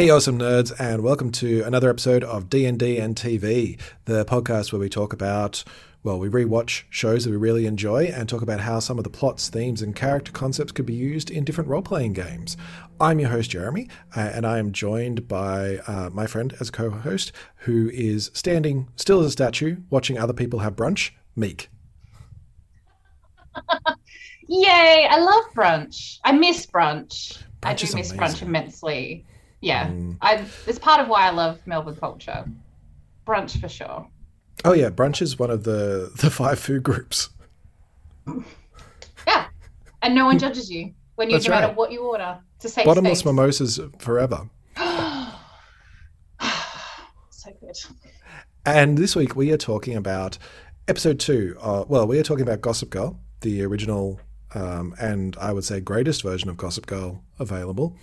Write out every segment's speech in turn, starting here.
Hey, awesome nerds, and welcome to another episode of D&D and TV, the podcast where we talk about, well, we rewatch shows that we really enjoy and talk about how some of the plots, themes, and character concepts could be used in different role-playing games. I'm your host, Jeremy, uh, and I am joined by uh, my friend as a co-host, who is standing still as a statue, watching other people have brunch, Meek. Yay! I love brunch. I miss brunch. I Brunch do miss amazing. brunch immensely. Yeah, Mm. I. It's part of why I love Melbourne culture. Brunch for sure. Oh yeah, brunch is one of the the five food groups. Yeah, and no one judges you when you That's no matter what you order. It's a safe Bottomless space. mimosas forever. so good. And this week we are talking about episode two. Uh, well, we are talking about Gossip Girl, the original um, and I would say greatest version of Gossip Girl available.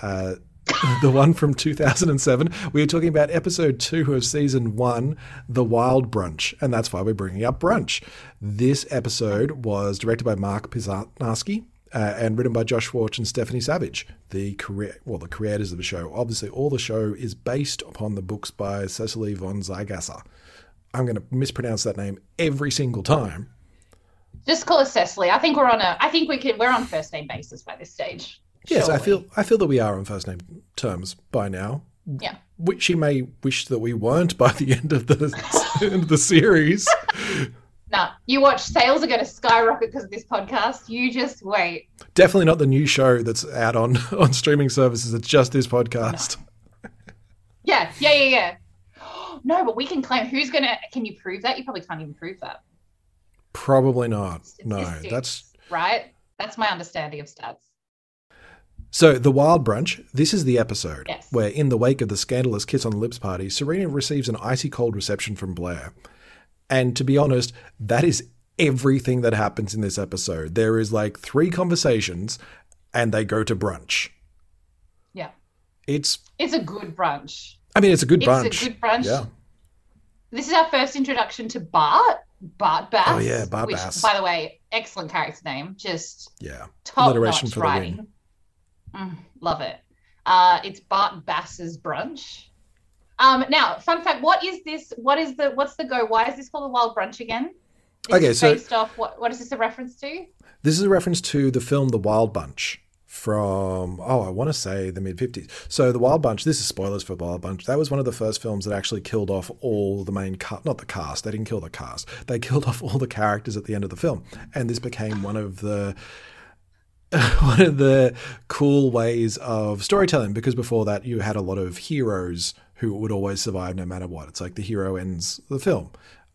Uh, the one from 2007. We are talking about episode two of season one, The Wild Brunch, and that's why we're bringing up brunch. This episode was directed by Mark Pizarnowski uh, and written by Josh Schwartz and Stephanie Savage, the well, the creators of the show. Obviously, all the show is based upon the books by Cecily von Ziegesar. I'm going to mispronounce that name every single time. Just call us Cecily. I think we're on a. I think we can. We're on first name basis by this stage. Yes, I feel I feel that we are on first name terms by now. Yeah. Which she may wish that we weren't by the end of the end of the series. No, you watch. Sales are going to skyrocket because of this podcast. You just wait. Definitely not the new show that's out on on streaming services. It's just this podcast. Yeah, yeah, yeah, yeah. No, but we can claim. Who's gonna? Can you prove that? You probably can't even prove that. Probably not. No, that's right. That's my understanding of stats. So. The Wild Brunch. This is the episode Yes. where, in the wake of the scandalous kiss on the lips party, Serena receives an icy cold reception from Blair. And to be honest, that is everything that happens in this episode. There is like three conversations, and they go to brunch. Yeah, It's. it's a good brunch. I mean, it's a good It's brunch. a good brunch. Yeah. This is our first introduction to Bart. Bart Bass. Oh, yeah, Bart which, Bass. By the way, excellent character name. Just Yeah. top Alliteration for the win. Mm, love it. Uh, it's Bart Bass's brunch. Um, now, fun fact: what is this? What is the? What's the go? Why is this called a wild brunch again? This Okay, so- based off what? What is this a reference to? This is a reference to the film The Wild Bunch from, oh, I want to say the mid 50s. So, The Wild Bunch, this is spoilers for Wild Bunch. That was one of the first films that actually killed off all the main cast, not the cast, they didn't kill the cast. They killed off all the characters at the end of the film. And this became one of the. One of the cool ways of storytelling because before that you had a lot of heroes who would always survive no matter what. It's like the hero ends the film.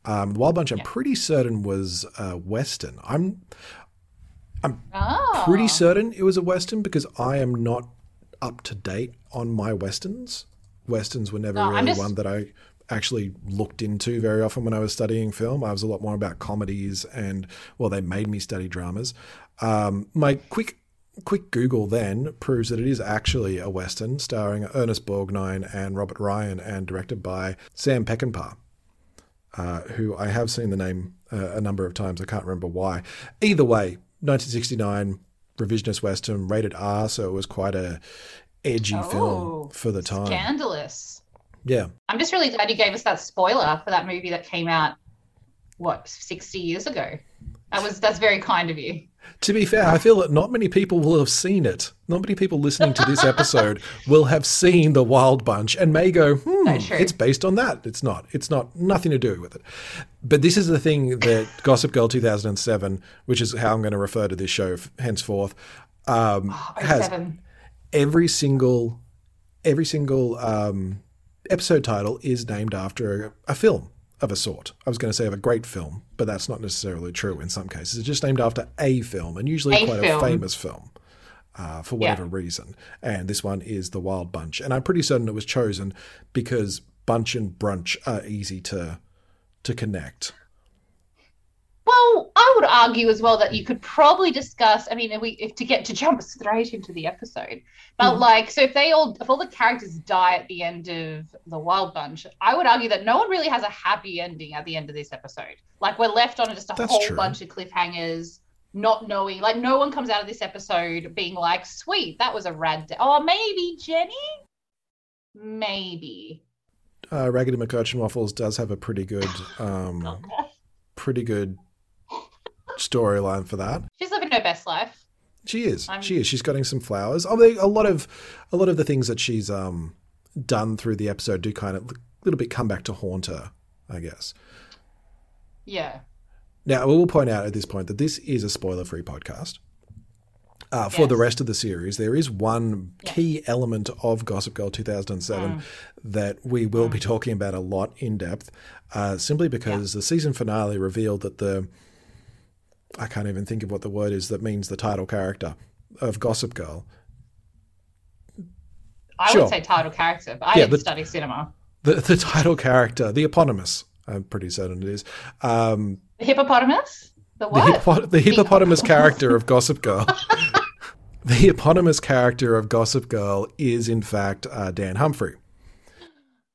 Um, Wild Bunch, I'm pretty certain was uh, Western. I'm Oh, pretty certain it was a western because I am not up to date on my westerns. Westerns were never No, really just- one that I actually looked into very often when I was studying film. I was a lot more about comedies and well, they made me study dramas. Um, my quick quick Google then proves that it is actually a western starring Ernest Borgnine and Robert Ryan and directed by Sam Peckinpah uh, who I have seen the name uh, a number of times. I can't remember why. Either way, 1969 revisionist western, rated R, so it was quite a edgy Oh, film for the time. scandalous. Yeah, I'm just really glad you gave us that spoiler for that movie that came out what 60 years ago. That was that's very kind of you. to be fair, I feel that not many people will have seen it. Not many people listening to this episode will have seen the Wild Bunch and may go, "Hmm, it's based on that." It's not. It's not. Nothing to do with it. But this is the thing that Gossip Girl 2007, which is how I'm going to refer to this show henceforth, um, has every single every single um, episode title is named after a, a film of a sort. I was going to say of a great film, but that's not necessarily true in some cases. It's just named after a film, and usually A quite film. a famous film. Uh, for whatever reason, and this one is the Wild Bunch, and I'm pretty certain it was chosen because bunch and brunch are easy to to connect. Well, I would argue as well that you could probably discuss. I mean, if we if to get to jump straight into the episode, but Mhm. like, so if they all, if all the characters die at the end of the Wild Bunch, I would argue that no one really has a happy ending at the end of this episode. Like, we're left on just a That's whole true. bunch of cliffhangers, not knowing. Like, no one comes out of this episode being like, "Sweet, that was a rad." Day. Oh, maybe Jenny. maybe. Uh, Raggedy McUrchin Waffles does have a pretty good, um, pretty good storyline for that. She's living her best life. She is. I'm- She is. She's getting some flowers. I mean, a lot of, a lot of the things that she's um done through the episode do kind of a little bit come back to haunt her. I guess. Yeah. Now, we will point out at this point that this is a spoiler-free podcast. Uh, for the rest of the series, there is one key element of Gossip Girl 2007 Mm. that we will be talking about a lot in depth, uh, simply because the season finale revealed that the I can't even think of what the word is that means the title character of Gossip Girl. I Sure. would say title character, but I Yeah, didn't but- study cinema. The, the title character, the eponymous, I'm pretty certain it is. Um, The hippopotamus? The the, hippo- the hippopotamus character of Gossip Girl. the eponymous character of Gossip Girl is, in fact, uh, Dan Humphrey.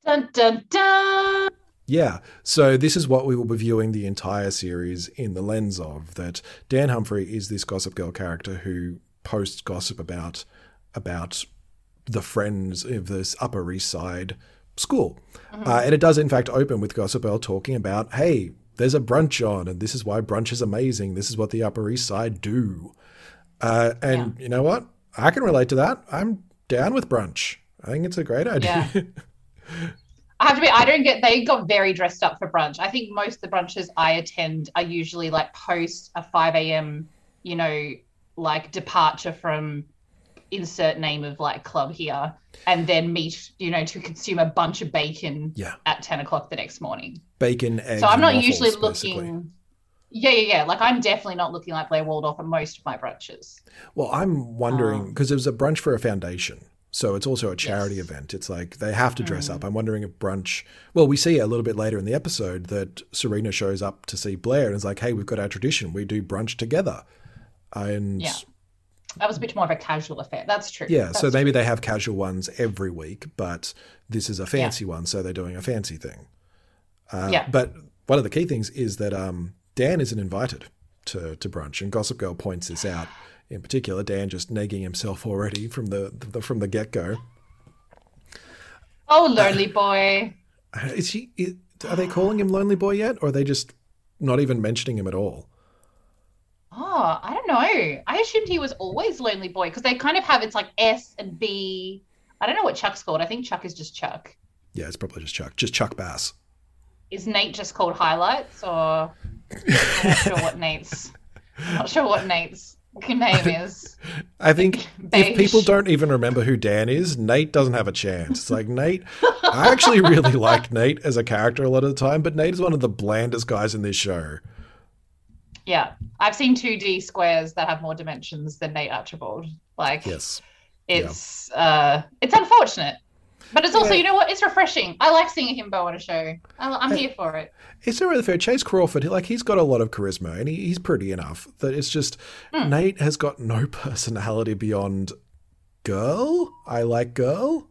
dun dun dun. Yeah, so this is what we will be viewing the entire series in the lens of that Dan Humphrey is this Gossip Girl character who posts gossip about about the friends of this Upper East Side school. Uh, and it does, in fact, open with Gossip Girl talking about, hey, there's a brunch on, and this is why brunch is amazing. This is what the Upper East Side do. Uh, and you know what? I can relate to that. I'm down with brunch. I think it's a great idea. Yeah. I have to be. I don't get. They got very dressed up for brunch. I think most of the brunches I attend are usually like post a five a.m. You know, like departure from insert name of like club here, and then meet. You know, to consume a bunch of bacon yeah. at ten o'clock the next morning. Bacon, eggs. so I'm not waffles, usually basically. looking. Yeah, yeah, yeah. Like I'm definitely not looking like Blair Waldorf at most of my brunches. Well, I'm wondering Um, because it was a brunch for a foundation. So it's also a charity Yes. event. It's like they have to dress Mm. up. I'm wondering if brunch. Well, we see a little bit later in the episode that Serena shows up to see Blair and is like, "Hey, we've got our tradition. We do brunch together." And Yeah. That was a bit more of a casual affair. That's true. yeah, That's so maybe they have casual ones every week, but this is a fancy one, so they're doing a fancy thing. Uh, Yeah. But one of the key things is that um, Dan isn't invited to, to brunch, and Gossip Girl points this out. In particular, Dan just negging himself already from the, the from the get go. Oh, lonely boy. Uh, is he? Is, are they calling him Lonely Boy yet, or are they just not even mentioning him at all? Oh, I don't know. I assumed he was always Lonely Boy because they kind of have it's like S and B. I don't know what Chuck's called. I think Chuck is just Chuck. Yeah, it's probably just Chuck, just Chuck Bass. Is Nate just called Highlights or I'm not sure what Nate's I'm not sure what Nate's name is. I think if people don't even remember who Dan is, Nate doesn't have a chance. It's like Nate. I actually really like Nate as a character a lot of the time, but Nate is one of the blandest guys in this show. Yeah. I've seen 2D squares that have more dimensions than Nate Archibald. Like Yes. it's uh it's unfortunate. But it's also, Yeah. you know what? It's refreshing. I like seeing a himbo on a show. I'm here for it. It's not really fair. Chace Crawford, like he's got a lot of charisma and he, he's pretty enough. That it's just Hmm. Nate has got no personality beyond girl. I like girl.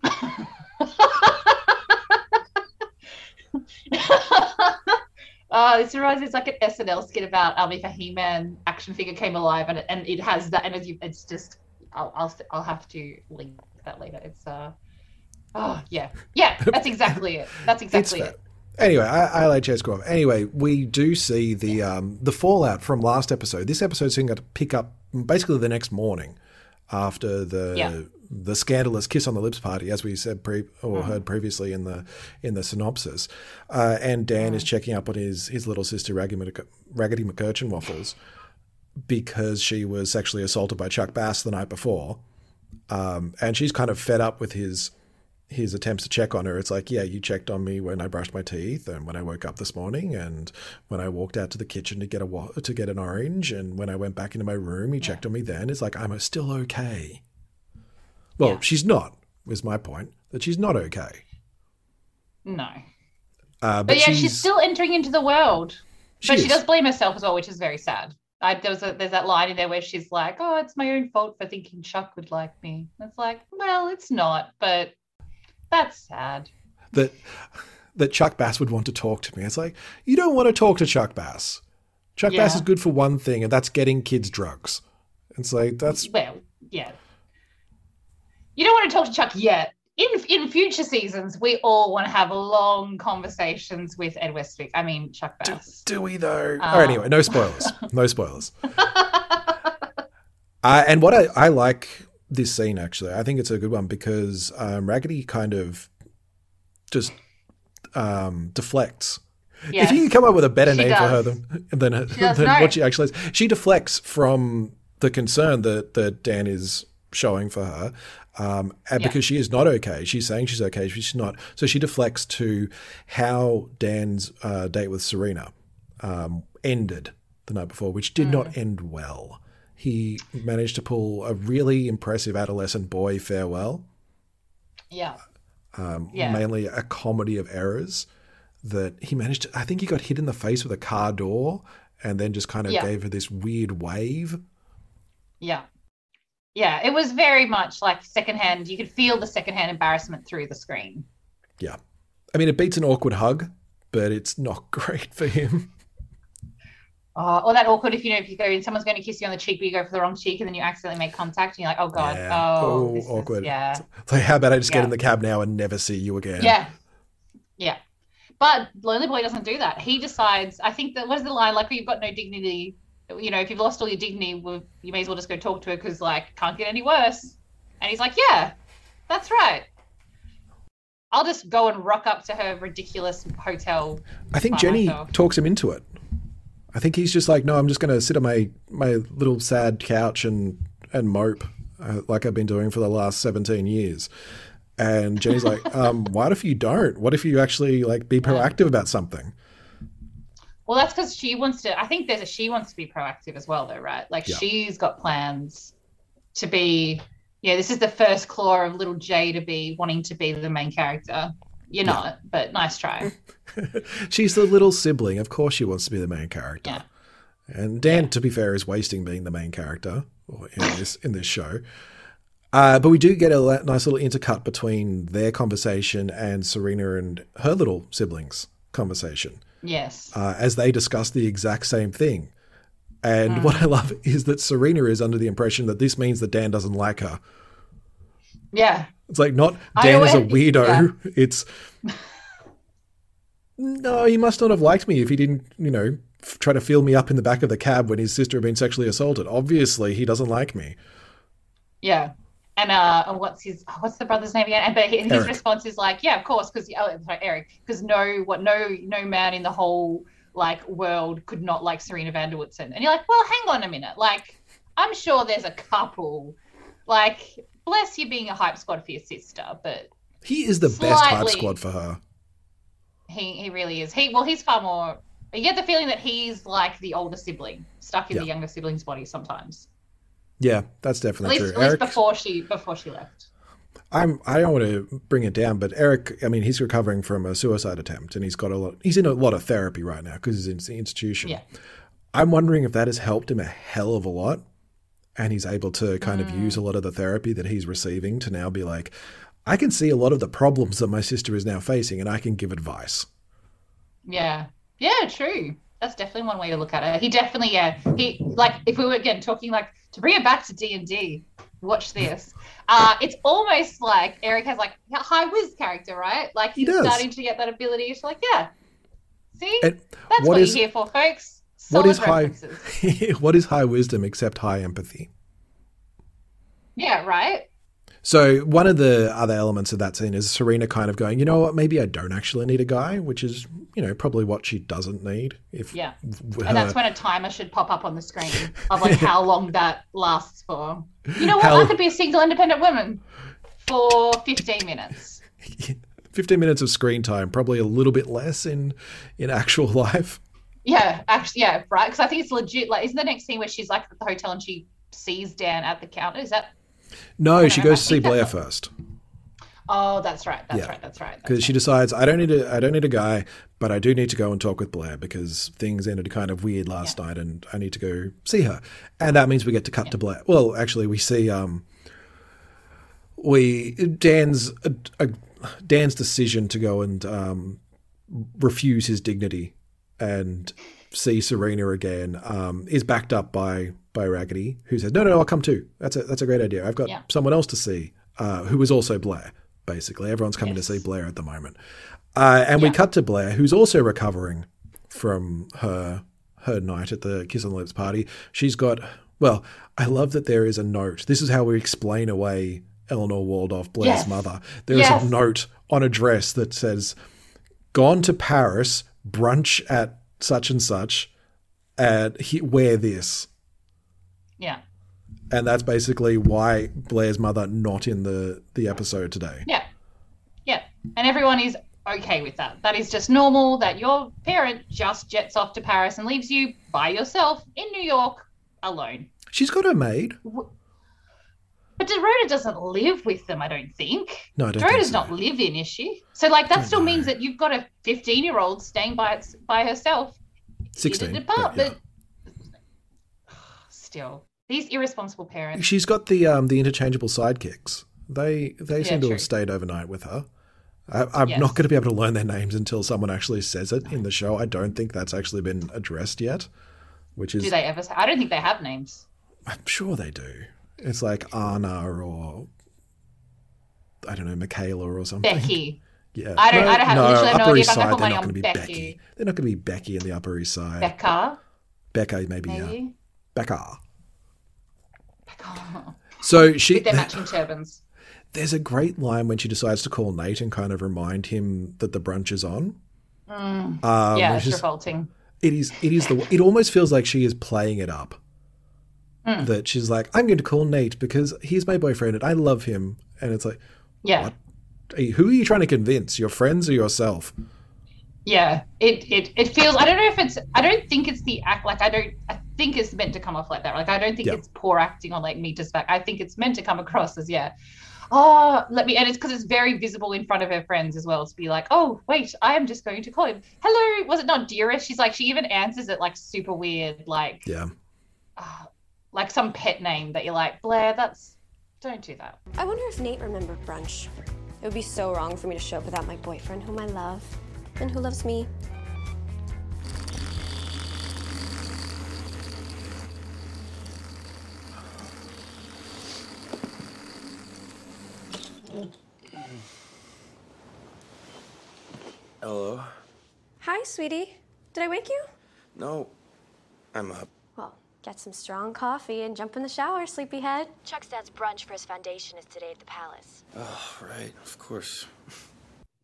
uh, this reminds me, it's like an SNL skit about um, if a He-Man action figure came alive, and it, and it has that, and it's- it's just, I'll, I'll I'll have to link that later. It's uh, oh yeah, yeah, that's exactly it. That's exactly it. Anyway, I, I like Chace Crawford. Anyway, we do see the um, the fallout from last episode. This episode's going to pick up basically the next morning after the Yeah. the scandalous kiss on the lips party, as we said pre or Mm-hmm. heard previously in the in the synopsis. Uh, and Dan Mm. is checking up on his his little sister Raggedy, Raggedy McUrchin Waffles because she was sexually assaulted by Chuck Bass the night before, um, and she's kind of fed up with his his attempts to check on her. It's like, yeah, you checked on me when I brushed my teeth and when I woke up this morning and when I walked out to the kitchen to get a wa- to get an orange and when I went back into my room, you checked on me then. It's like I'm still okay. Well, Yeah. she's not. Was my point that she's not okay. No, Uh, but but, yeah, she's, she's, still entering into the world. she but she does blame herself as well, which is very sad. I, there was a, there's that line in there where she's like, "Oh, it's my own fault for thinking Chuck would like me." And it's like, well, it's not, but that's sad. that that Chuck Bass would want to talk to me. It's like you don't want to talk to Chuck Bass. Chuck Bass is good for one thing, and that's getting kids drugs. It's like that's Well, yeah. You don't want to talk to Chuck yet. in in future seasons, we all want to have long conversations with Ed Westwick. I mean, Chuck Do, Bass. do we though? Um, oh, anyway, no spoilers. no spoilers. Uh, and what I, I like this scene actually, I think it's a good one because um, Raggedy kind of just um, deflects. If you can come up with a better She name for her than than, does than know. what she actually is, she deflects from the concern that that Dan is showing for her, um, and Yeah. because she is not okay. She's saying she's okay, she's not. So she deflects to how Dan's uh, date with Serena um, ended the night before, which did Mm. not end well. He managed to pull a really impressive adolescent boy farewell yeah. um, Yeah. mainly a comedy of errors that he managed to, I think he got hit in the face with a car door and then just kind of Yeah. gave her this weird wave. Yeah. Yeah. It was very much like secondhand. You could feel the secondhand embarrassment through the screen. Yeah. I mean, it beats an awkward hug, but it's not great for him. Oh, or that awkward if you know if you go and someone's going to kiss you on the cheek, but you go for the wrong cheek, and then you accidentally make contact, and you're like, oh god, Yeah. oh, Oh, this is- awkward. yeah, Like, how about I just get in the cab now and never see you again? yeah, yeah. But Lonely Boy doesn't do that. He decides. I think that what is the line? Like, you've got no dignity. You know, if you've lost all your dignity, well, you may as well just go talk to her because like can't get any worse. And he's like, yeah, that's right. I'll just go and rock up to her ridiculous hotel. I think Jenny myself. talks him into it. I think he's just like, no, I'm just going to sit on my, my little sad couch and, and mope uh, like I've been doing for the last 17 years. And Jenny's like, um, what if you don't? What if you actually like be proactive about something? Well, that's because she wants to. I think there's a she wants to be proactive as well, though, right? Like Yeah. she's got plans to be. Yeah, this is the first claw of little Jay to be wanting to be the main character. You're Yeah. not, but nice try. She's the little sibling. Of course she wants to be the main character. Yeah. And Dan, to be fair, is wasting being the main character in this in this show. Uh, but we do get a nice little intercut between their conversation and Serena and her little siblings' conversation Yes. uh, as they discuss the exact same thing. And what I love is that Serena is under the impression that this means that Dan doesn't like her. Yeah. It's like not Dan is a weirdo. It's no, he must not have liked me if he didn't, you know, f- try to feel me up in the back of the cab when his sister had been sexually assaulted. Obviously, he doesn't like me. Yeah. And uh, and what's his what's the brother's name again? And but his Eric. response is like, yeah, of course, because oh, sorry, Eric, because no, what no no man in the whole like world could not like Serena van der Woodsen. And you're like, well, hang on a minute, like I'm sure there's a couple, like bless you being a hype squad for your sister, but He is the best hype squad for her. He he really is. He well, he's far more. You get the feeling that he's like the older sibling, stuck in Yeah. the younger sibling's body sometimes. Yeah, that's At definitely least, true. at least before she before she left. I'm I don't want to bring it down, but Eric, I mean, he's recovering from a suicide attempt, and he's got a lot. He's in a lot of therapy right now because he's in the institution. Yeah. I'm wondering if that has helped him a hell of a lot, and he's able to kind of mm. use a lot of the therapy that he's receiving to now be like, I can see a lot of the problems that my sister is now facing, and I can give advice. Yeah. Yeah, true. That's definitely one way to look at it. He definitely, yeah. He like if we were again talking like to bring it back to D and D. Watch this. Uh, it's almost like Eric has like a high whiz character, right? Like He he's does. starting to get that ability. It's like, yeah. See, And that's what what, is- you're here for, folks. what Solid is high? what is high wisdom except high empathy? Yeah, right. So one of the other elements of that scene is Serena kind of going, you know what, maybe I don't actually need a guy, which is, you know, probably what she doesn't need. If Yeah. w- And that's when a timer should pop up on the screen of like how long that lasts for. You know what? How- I could be a single independent woman for 15 minutes. 15 minutes of screen time, probably a little bit less in in actual life. Yeah, actually, yeah, right. Because I think it's legit. Like, isn't the next scene where she's like at the hotel and she sees Dan at the counter? Is that? No, she know, goes to see Blair first Oh, that's right. That's Yeah. right. That's right. because she decides I don't need a I don't need a guy, but I do need to go and talk with Blair because things ended kind of weird last night, and I need to go see her, and that means we get to cut to Blair. Well, actually, we see um we Dan's uh, uh, Dan's decision to go and um, refuse his dignity and see Serena again um, is backed up by by Raggedy, who says, "No, no, I'll come too. That's a that's a great idea. I've got Yeah. someone else to see, uh, who is also Blair." basically. Everyone's coming Yes. to see Blair at the moment. Uh, and we cut to Blair, who's also recovering from her her night at the Kiss on the Lips party. She's got well, I love that there is a note. This is how we explain away Eleanor Waldorf, Blair's Yes. mother. There is Yes. a note on a dress that says, "Gone to Paris, brunch at such and such, and he, wear this." Yeah. And that's basically why Blair's mother not in the the episode today. Yeah. Yeah. And everyone is okay with that. That is just normal that your parent just jets off to Paris and leaves you by yourself in New York alone. She's got her maid. But Dorota doesn't live with them, I don't think. No, I don't Dorota's so. not live in, is she? So, like, that still know. means that you've got a 15 year old staying by its, by herself Sixteen. in a but yeah. Still, these irresponsible parents. She's got the um the interchangeable sidekicks. They they Yeah, seem to true. have stayed overnight with her. I, I'm Yes. not going to be able to learn their names until someone actually says it in the show. I don't think that's actually been addressed yet, which is Do they ever say? I don't think they have names. I'm sure they do. It's like Anna or I don't know Michaela or something. Becky. Yeah, I don't- I don't have- no, literally no Upper idea, I'm Side. They're not going to be Becky. Becky. They're not going to be Becky in the Upper East Side. Becca, Becca, maybe, yeah. maybe. Becca. Becca. So she With their matching turbans. there's a great line when she decides to call Nate and kind of remind him that the brunch is on. Um, yeah, it's is- revolting. it is it is the it almost feels like she is playing it up. Hmm. That she's like, I'm going to call Nate because he's my boyfriend and I love him. And it's like, Yeah. What? who are you trying to convince? Your friends or yourself? Yeah, it, it it feels. I don't know if it's. I don't think it's the act. Like I don't. I think it's meant to come off like that. Like I don't think Yeah. it's poor acting on like Mita's back. I think it's meant to come across as yeah. Oh, let me. And it's because it's very visible in front of her friends as well to be like, oh wait, I am just going to call him. Hello, was it not dearest? She's like, she even answers it like super weird, like Yeah. uh, like some pet name that you're like Blair. That's don't do that. I wonder if Nate remembered brunch. It would be so wrong for me to show up without my boyfriend, whom I love, and who loves me. Hello? Hi, sweetie. Did I wake you? No, I'm up. Well, get some strong coffee and jump in the shower, sleepyhead. Chuck's dad's brunch for his foundation is today at the palace. Oh, right, of course.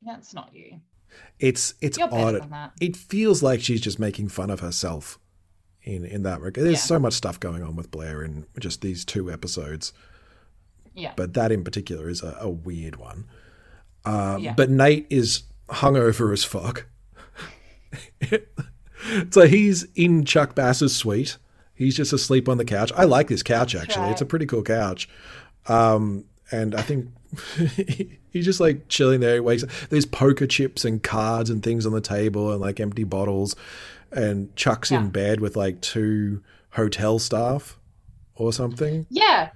That's not you. It's it's You're odd. It feels like she's just making fun of herself in in that regard. There's Yeah. so much stuff going on with Blair in just these two episodes, Yeah. but that in particular is a, a weird one. Um, Yeah. But Nate is hungover as fuck. so he's in Chuck Bass's suite. He's just asleep on the couch. I like this couch actually. It's a pretty cool couch. Um, and I think he's just like chilling there. He wakes up. There's poker chips and cards and things on the table and like empty bottles. And Chuck's Yeah. in bed with like two hotel staff or something. Yeah.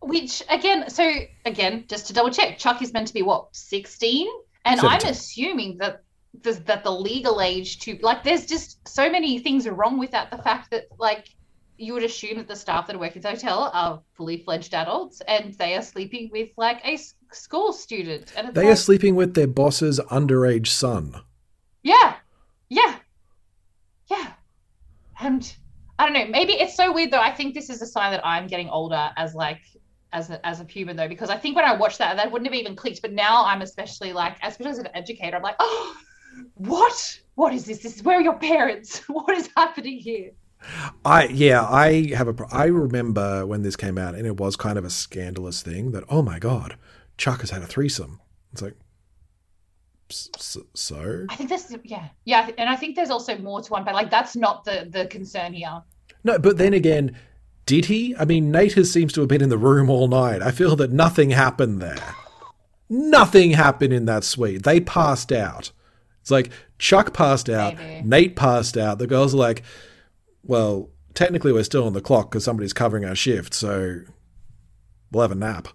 Which again, so again, just to double check, Chuck is meant to be what, 16? And I'm assuming that the, that the legal age to like there's just so many things are wrong with that. The fact that like you would assume that the staff that work at the hotel are fully fledged adults and they are sleeping with like a school student. And They like, are sleeping with their boss's underage son. Yeah. Yeah. Yeah. And I don't know, maybe it's so weird though. I think this is a sign that I'm getting older as like as a, as a human though, because I think when I watched that, that wouldn't have even clicked. But now I'm especially like, especially as an educator, I'm like, oh, what? What is this? This is where are your parents? What is happening here? I yeah, I have a. I remember when this came out, and it was kind of a scandalous thing that oh my god, Chuck has had a threesome. It's like, so I think that's yeah, yeah, and I think there's also more to unpack. Like that's not the the concern here. no, but then again, did he? I mean, Nate has, seems to have been in the room all night. I feel that nothing happened there. Nothing happened in that suite. They passed out. It's like Chuck passed out, Maybe. Nate passed out. The girls are like, well, technically we're still on the clock because somebody's covering our shift, so we'll have a nap.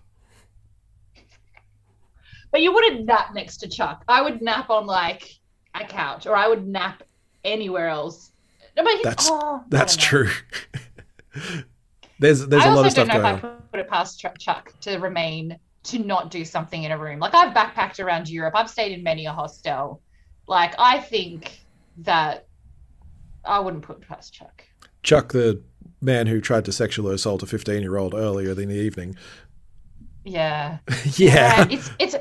But you wouldn't nap next to Chuck. I would nap on like a couch, or I would nap anywhere else. No, but That's oh, that's true. there's there's I a lot of stuff going. I also don't know if on. I put it past Chuck, Chuck to remain to not do something in a room. Like I've backpacked around Europe. I've stayed in many a hostel. Like I think that I wouldn't put past Chuck. Chuck, the man who tried to sexually assault a 15 year old earlier in the evening. Yeah. yeah. it's it's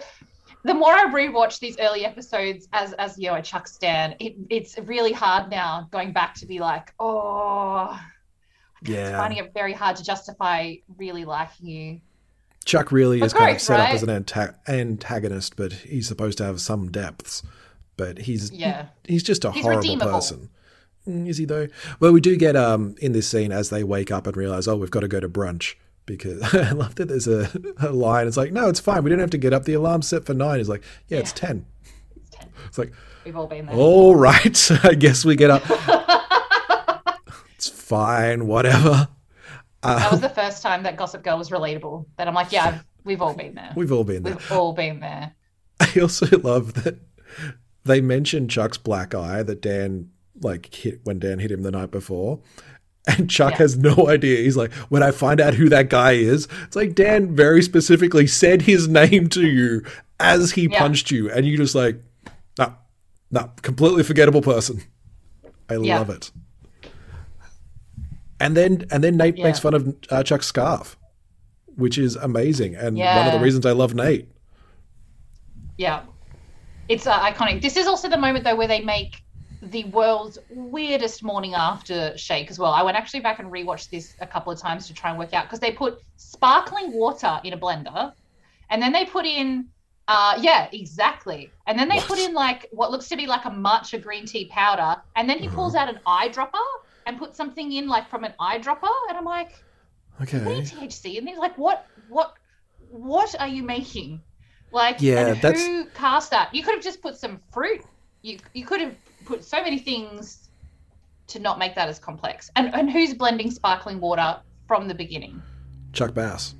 the more I rewatch these early episodes as as you know a Chuck Stan, it, it's really hard now going back to be like, oh, yeah. finding it very hard to justify really liking you. Chuck really But is kind of set up as an anta- antagonist, but he's supposed to have some depths. But he's Yeah. he's just a He's horrible person. Is he though? Well, we do get um in this scene as they wake up and realize, oh, we've got to go to brunch because I love that there's a, a line. It's like, no, it's fine. We don't have to get up. The alarm's set for nine. It's like, yeah, it's Yeah. ten. It's 10. It's like, We've all been there. all right, I guess we get up. it's fine, whatever. That was the first time that Gossip Girl was relatable. That I'm like, yeah, I've, we've all been there. We've all been there. We've all been there. I also love that they mentioned Chuck's black eye that Dan like hit when Dan hit him the night before. And Chuck Yeah. has no idea. He's like, when I find out who that guy is, it's like Dan very specifically said his name to you as he Yeah. punched you, and you just like, no, no, completely forgettable person. I Yeah. love it. And then and then Nate makes fun of uh, Chuck's scarf, which is amazing, and one of the reasons I love Nate. Yeah. It's uh, iconic. This is also the moment, though, where they make the world's weirdest morning after shake as well. I went actually back and rewatched this a couple of times to try and work out because they put sparkling water in a blender and then they put in, uh, yeah, exactly. And then they What? put in like what looks to be like a matcha green tea powder. And then he Mm-hmm. pulls out an eyedropper and puts something in like from an eyedropper. And I'm like, Okay. THC in these? Like, what, what, what are you making? Like, Yeah, and that's- who cast that? You could have just put some fruit. You you could have put so many things to not make that as complex. And and who's blending sparkling water from the beginning? Chuck Bass.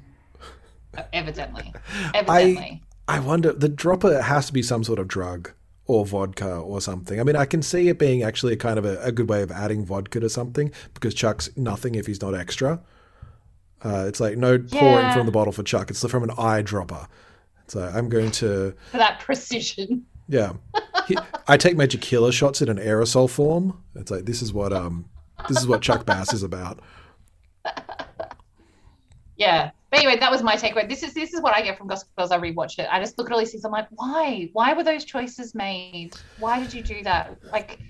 Uh, Evidently, evidently. I wonder, the dropper has to be some sort of drug or vodka or something. I mean, I can see it being actually a kind of a, a good way of adding vodka to something because Chuck's nothing if he's not extra. Uh, it's like no pouring Yeah. from the bottle for Chuck. It's from an eyedropper. So I'm going to, For that precision. yeah. I take Magic Killer shots in an aerosol form. It's like this is what um this is what Chuck Bass is about. Yeah. But anyway, that was my takeaway. This is this is what I get from Gossip Girl as I rewatch it. I just look at all these things. I'm like, why? Why were those choices made? Why did you do that? Like,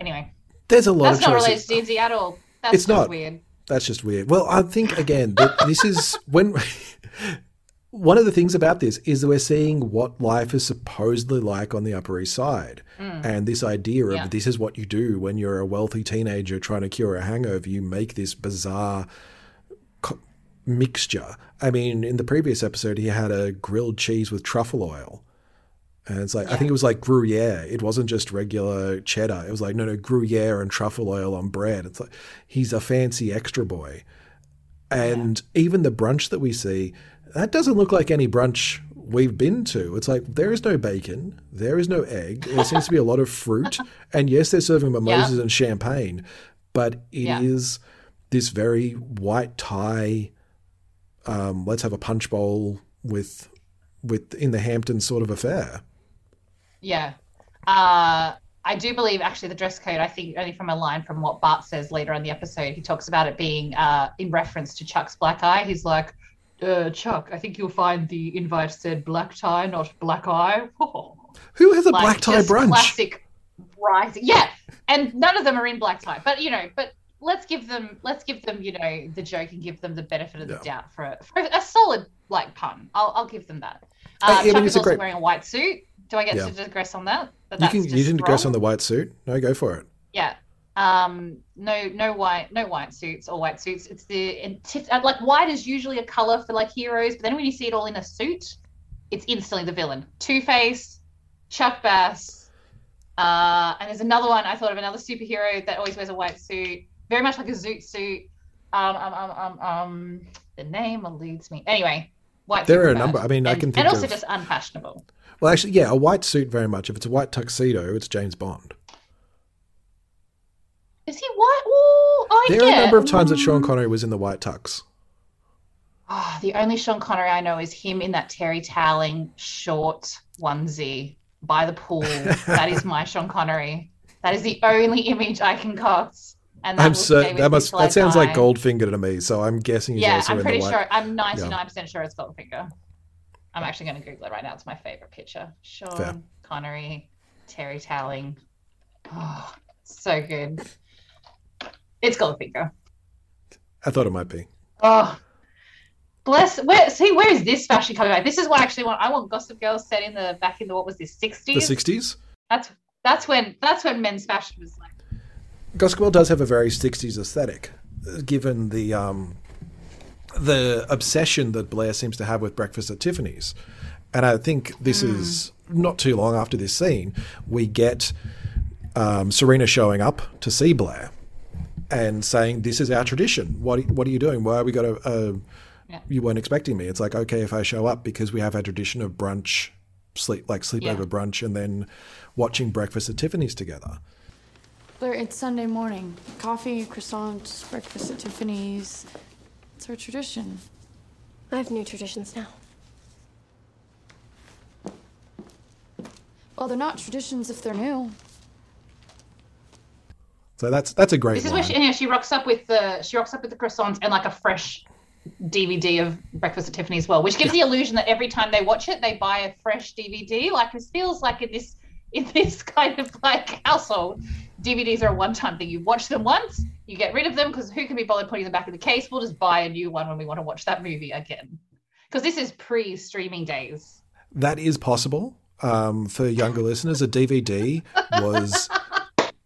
anyway, There's a lot that's of not related to D&D at all. That's It's just not. weird. That's just weird. Well, I think again that this is when one of the things about this is that we're seeing what life is supposedly like on the Upper East Side, and this idea of Mm. Yeah. this is what you do when you're a wealthy teenager trying to cure a hangover. You make this bizarre co- mixture. I mean, in the previous episode, he had a grilled cheese with truffle oil. And it's like I think it was like Gruyere. It wasn't just regular cheddar. It was like no, no Gruyere and truffle oil on bread. It's like he's a fancy extra boy. And even the brunch that we see, that doesn't look like any brunch we've been to. It's like there is no bacon, there is no egg. There seems to be a lot of fruit, and yes, they're serving mimosas and champagne, but it is Yeah. this very white tie. Um, let's have a punch bowl with with in the Hamptons sort of affair. Yeah. Uh, I do believe actually the dress code, I think only from a line from what Bart says later in the episode, he talks about it being uh, in reference to Chuck's black eye. He's like, uh, Chuck, I think you'll find the invite said black tie, not black eye. Who has a Like, black tie just brunch? Classic rising. Yeah. And none of them are in black tie. But you know, but let's give them let's give them, you know, the joke and give them the benefit of the Yeah. doubt for a, for a solid like pun. I'll, I'll give them that. Uh, I mean, Chuck is also great- wearing a white suit. Do I get Yeah. to digress on that? That You can you didn't digress on the white suit. No, go for it. Yeah. Um, no, no white, no white suits or white suits. It's the uh, like white is usually a color for like heroes, but then when you see it all in a suit, it's instantly the villain. Two Face, Chuck Bass, uh, and there's another one. I thought of another superhero that always wears a white suit, very much like a zoot suit. Um, um, um, um, um the name eludes me. Anyway, white. There are a number- I mean, I can think and also of- just unfashionable. Well, actually, yeah, a white suit very much. If it's a white tuxedo, it's James Bond. Is he white? Ooh, oh, There are a number of times that Sean. Connery was in the white tux. Oh, the only Sean Connery I know is him in that Terry Toweling short onesie by the pool. that is my Sean Connery. That is the only image I can cast. And that I'm that must that sounds like. Goldfinger to me. So I'm guessing he's Yeah, also I'm in pretty the white. sure. I'm 99% sure it's Goldfinger. I'm actually going to Google it right now. It's my favorite picture. Sean Fair. Connery, Terry Toweling. Oh, ah, so good. It's Goldfinger. I thought it might be. Oh, bless. Where see? Where is this fashion coming back? This is what I actually want. I want Gossip Girl set in the back in the what was this sixties? The 60s? 60s. That's that's when that's when men's fashion was like. Gossip Girl does have a very 60s aesthetic, uh, given the um, the obsession that Blair seems to have with Breakfast at Tiffany's. And I think this is not too long after this scene, we get um, Serena showing up to see Blair and saying, "This is our tradition. What what are you doing? Why are we got to? Uh, Yeah. You weren't expecting me." It's like, okay, if I show up because we have our tradition of brunch, sleep like sleepover Yeah. brunch, and then watching Breakfast at Tiffany's together. Blair, it's Sunday morning. Coffee, croissants, breakfast at Tiffany's. It's our tradition. I have new traditions now. Well, they're not traditions if they're new. So that's that's a great. This is where line. she, yeah, she rocks up with the she rocks up with the croissants and like a fresh DVD of Breakfast at Tiffany as well, which gives the illusion that every time they watch it, they buy a fresh DVD. Like it feels like in this in this kind of like household, DVDs are a one-time thing. You watch them once, you get rid of them because who can be bothered putting them back in the case? We'll just buy a new one when we want to watch that movie again. Because this is pre-streaming days. That is possible. Um, for younger listeners, a DVD was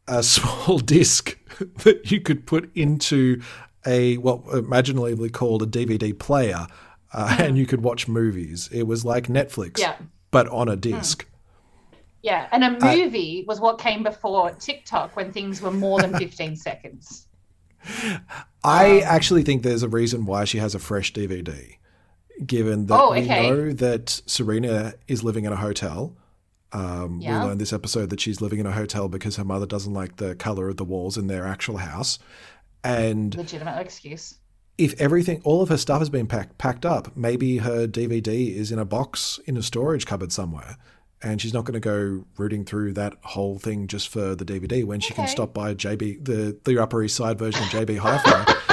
a small disc that you could put into a what imaginarily called a DVD player, uh, and you could watch movies. It was like Netflix, Yeah. but on a disc. Yeah, and a movie was what came before TikTok when things were more than 15 seconds. I Um, actually think there's a reason why she has a fresh DVD, given that Oh, we know that Serena is living in a hotel. Um, Yeah. We learned this episode that she's living in a hotel because her mother doesn't like the color of the walls in their actual house. And Legitimate excuse. if everything, all of her stuff has been pack, packed up, maybe her DVD is in a box in a storage cupboard somewhere. And she's not going to go rooting through that whole thing just for the DVD when she can stop by JB, the, the Upper East Side version of JB Hi-Fi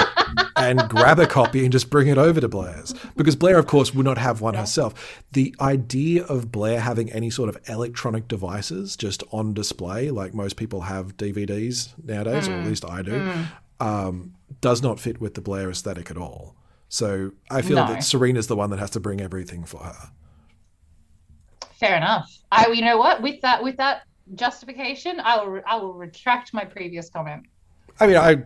and grab a copy and just bring it over to Blair's. Because Blair, of course, would not have one herself. The idea of Blair having any sort of electronic devices just on display, like most people have DVDs nowadays, or at least I do, um, does not fit with the Blair aesthetic at all. So I feel No. that Serena's the one that has to bring everything for her. Fair enough. I, you know what? With that, with that justification, I will, I will retract my previous comment. I mean, I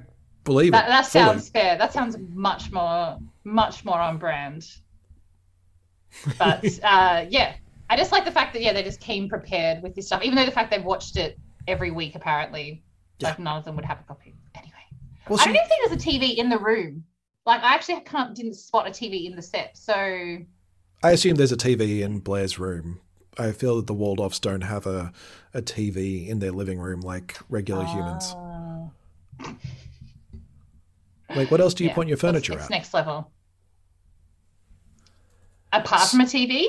believe That, it. that fully. sounds fair. That sounds much more, much more on brand. But uh, yeah, I just like the fact that yeah, they just came prepared with this stuff. Even though the fact they've watched it every week, apparently, like none of them would have a copy. Anyway, Well, I she- don't even think there's a TV in the room. Like I actually can't didn't spot a TV in the set. So I assume there's a TV in Blair's room. I feel that the Waldorfs don't have a, a TV in their living room like regular humans. Like, what else do you yeah, point your furniture it's at? next level. Apart from a TV,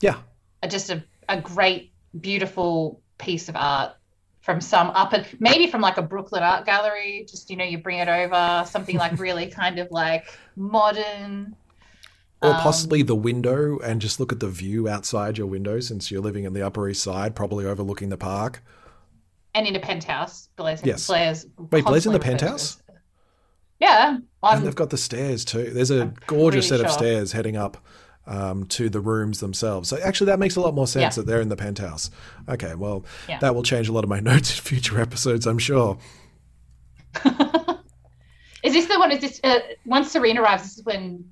Yeah. uh, just a, a great, beautiful piece of art from some up and maybe from like a Brooklyn art gallery. Just you know, you bring it over something like really kind of like modern. Or Um, possibly the window and just look at the view outside your window since you're living in the Upper East Side, probably overlooking the park. and in a penthouse. Blair's, Yes. Blair's Wait, Blair's in the constantly referred to penthouse? Yeah, And I'm, they've got the stairs too. There's a gorgeous set pretty of stairs heading up um, to the rooms themselves. So actually, that makes a lot more sense Yeah. that they're in the penthouse. Okay, well, Yeah. that will change a lot of my notes in future episodes, I'm sure. Is this the one? Is this uh, once Serena arrives? This is when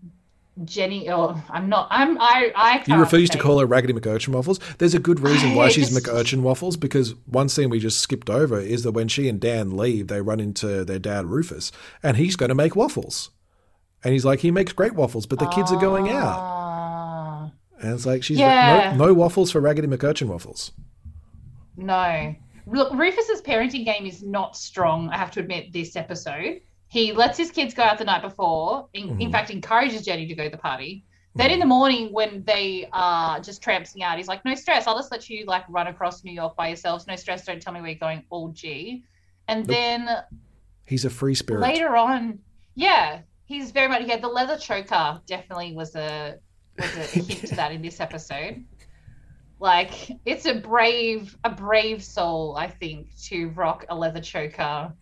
Jenny. Oh, I'm not. I'm. I. I. You refuse to call her Raggedy McUrchin Waffles. There's a good reason why she's McUrchin Waffles because one scene we just skipped over is that when she and Dan leave, they run into their dad Rufus, and he's going to make waffles. And he's like, he makes great waffles, but the kids are going out. Ah, And it's like, she's Yeah. no, no waffles for Raggedy McUrchin Waffles. no. Look, Rufus's parenting game is not strong. I have to admit. This episode, He lets his kids go out the night before. In, in Mhm. fact, encourages Jenny to go to the party. Then in the morning, when they are just tramping out, he's like, "No stress. I'll just let you like run across New York by yourselves. No stress. Don't tell me where you're going. All G." And then He's a free spirit. later on, yeah, he's very much yeah. The leather choker definitely was a was a hint to that in this episode. Like it's a brave a brave soul, I think, to rock a leather choker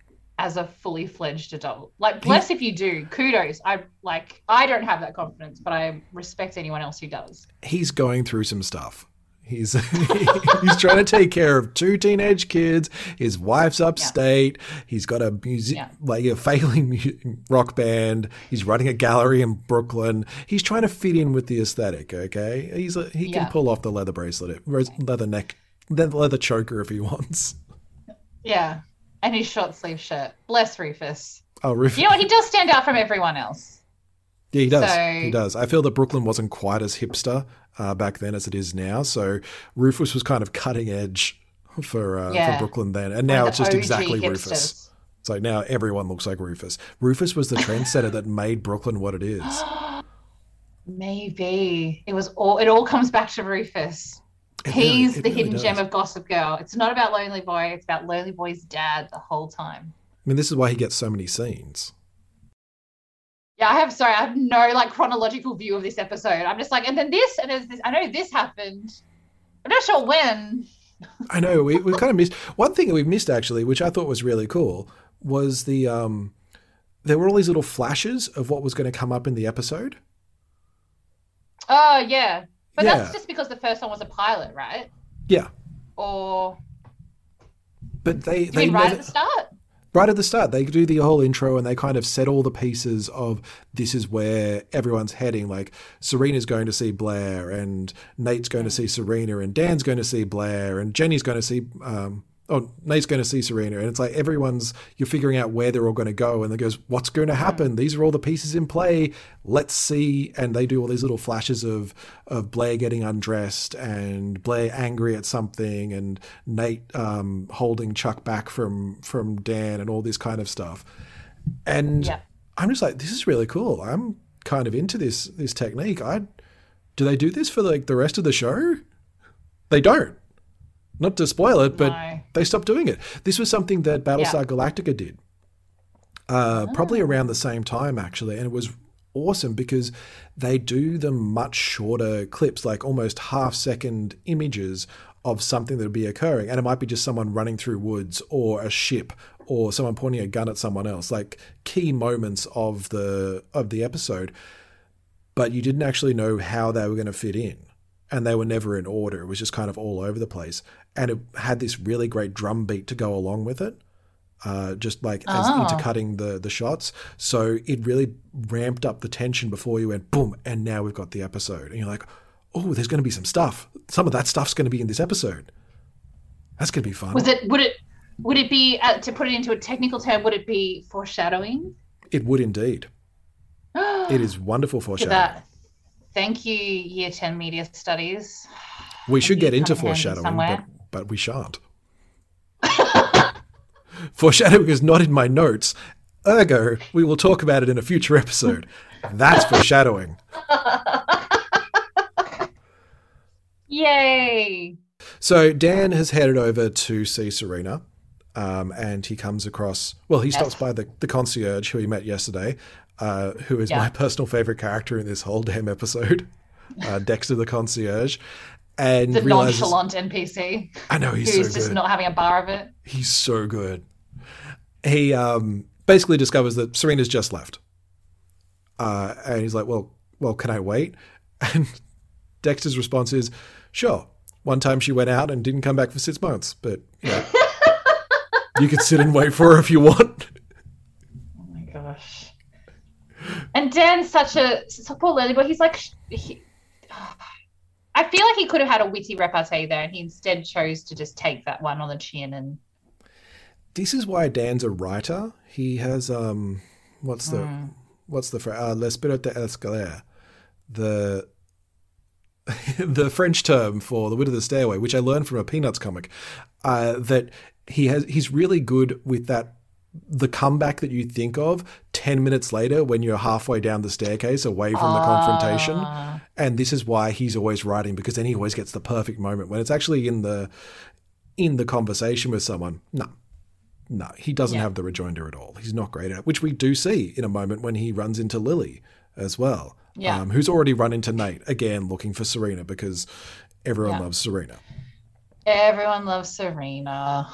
as a fully fledged adult. Like bless if you do. Kudos. I like I don't have that confidence, but I respect anyone else who does. He's going through some stuff. He's he's trying to take care of two teenage kids. His wife's upstate. He's got a music Yeah. like a failing rock band. He's running a gallery in Brooklyn. He's trying to fit in with the aesthetic. Okay, he's a, he can pull off the leather bracelet, leather neck, the leather choker if he wants. Yeah. And his short sleeve shirt. Bless Rufus. Oh, Rufus. You know what? He does stand out from everyone else. Yeah, he does. So- He does. I feel that Brooklyn wasn't quite as hipster uh, back then as it is now. So Rufus was kind of cutting edge for uh, Yeah. for Brooklyn then, and now the it's just OG exactly hipsters. Rufus. So now everyone looks like Rufus. Rufus was the trendsetter that made Brooklyn what it is. Maybe it was all. It all comes back to Rufus. Really- He's it the really hidden does. gem of Gossip Girl. It's not about Lonely Boy. It's about Lonely Boy's dad the whole time. I mean, this is why he gets so many scenes. Yeah, I have. Sorry, I have no like chronological view of this episode. I'm just like, and then this, and then this. I know this happened. I'm not sure when. I know we we kind of missed one thing that we missed actually, which I thought was really cool, was the um, there were all these little flashes of what was going to come up in the episode. Oh yeah, but Yeah. that's just because the first one was a pilot, right? Yeah, Or but they they right never- at the start? right at the start they do the whole intro and they kind of set all the pieces of this is where everyone's heading like serena's going to see blair and nate's going to see serena and dan's going to see blair and jenny's going to see um, oh nate's going to see serena and it's like everyone's you're figuring out where they're all going to go and they goes what's going to happen? These are all the pieces in play. Let's see and they do all these little flashes of of blair getting undressed and blair angry at something and nate um, holding chuck back from from dan and all this kind of stuff. And Yeah. i'm just like this is really cool. I'm kind of into this this technique. I do they do this for like the rest of the show? They don't not to spoil it but No. they stopped doing it this was something that battlestar galactica did uh, probably around the same time actually, and it was awesome because they do the much shorter clips, like almost half second images of something that would be occurring, and it might be just someone running through woods or a ship or someone pointing a gun at someone else, like key moments of the of the episode. But you didn't actually know how they were going to fit in, and they were never in order. It was just kind of all over the place, and it had this really great drum beat to go along with it uh, just like as Oh. intercutting the the shots. So it really ramped up the tension before you went boom, and now we've got the episode, and you're like, oh, there's going to be some stuff. Some of that stuff's going to be in this episode. That's going to be fun. Was it? Would it? Would it be uh, to put it into a technical term? Would it be foreshadowing? It would indeed. It is wonderful foreshadowing. Thank you, Year Ten Media Studies. We should get into foreshadowing, but. But we shan't. foreshadowing is not in my notes. Ergo, we will talk about it in a future episode. That's foreshadowing. Yay! So Dan has headed over to see Serena, um, and he comes across. Well, he stops by the, the concierge who he met yesterday, uh, who is Yeah. my personal favorite character in this whole damn episode, uh, Dexter the concierge, and The realizes nonchalant NPC I know he's who's so just not having a bar of it. He's so good. He um, basically discovers that Serena's just left, uh, and he's like, "Well, well, can I wait?" And Dexter's response is, "Sure." One time she went out and didn't come back for six months, but you, know, you could sit and wait for her if you want. Oh my gosh. And Dan's such a so poor Lily, but he's like, he, I feel like he could have had a witty repartee there, and he instead chose to just take that one on the chin. And This is why Dan's a writer. He has um, what's the what's the phrase? Uh, L'esprit d'escalier, the the French term for the wit of the stairway, which I learned from a Peanuts comic. Uh, that he has he's really good with that the comeback that you think of 10 minutes later when you're halfway down the staircase away from the confrontation. And this is why he's always writing because then he always gets the perfect moment when it's actually in the in the conversation with someone. No. No, he doesn't Yeah. have the rejoinder at all. He's not great at it, which we do see in a moment when he runs into Lily as well. Yeah. Um, who's already run into Nate again looking for Serena because everyone Yeah. loves Serena. Everyone loves Serena.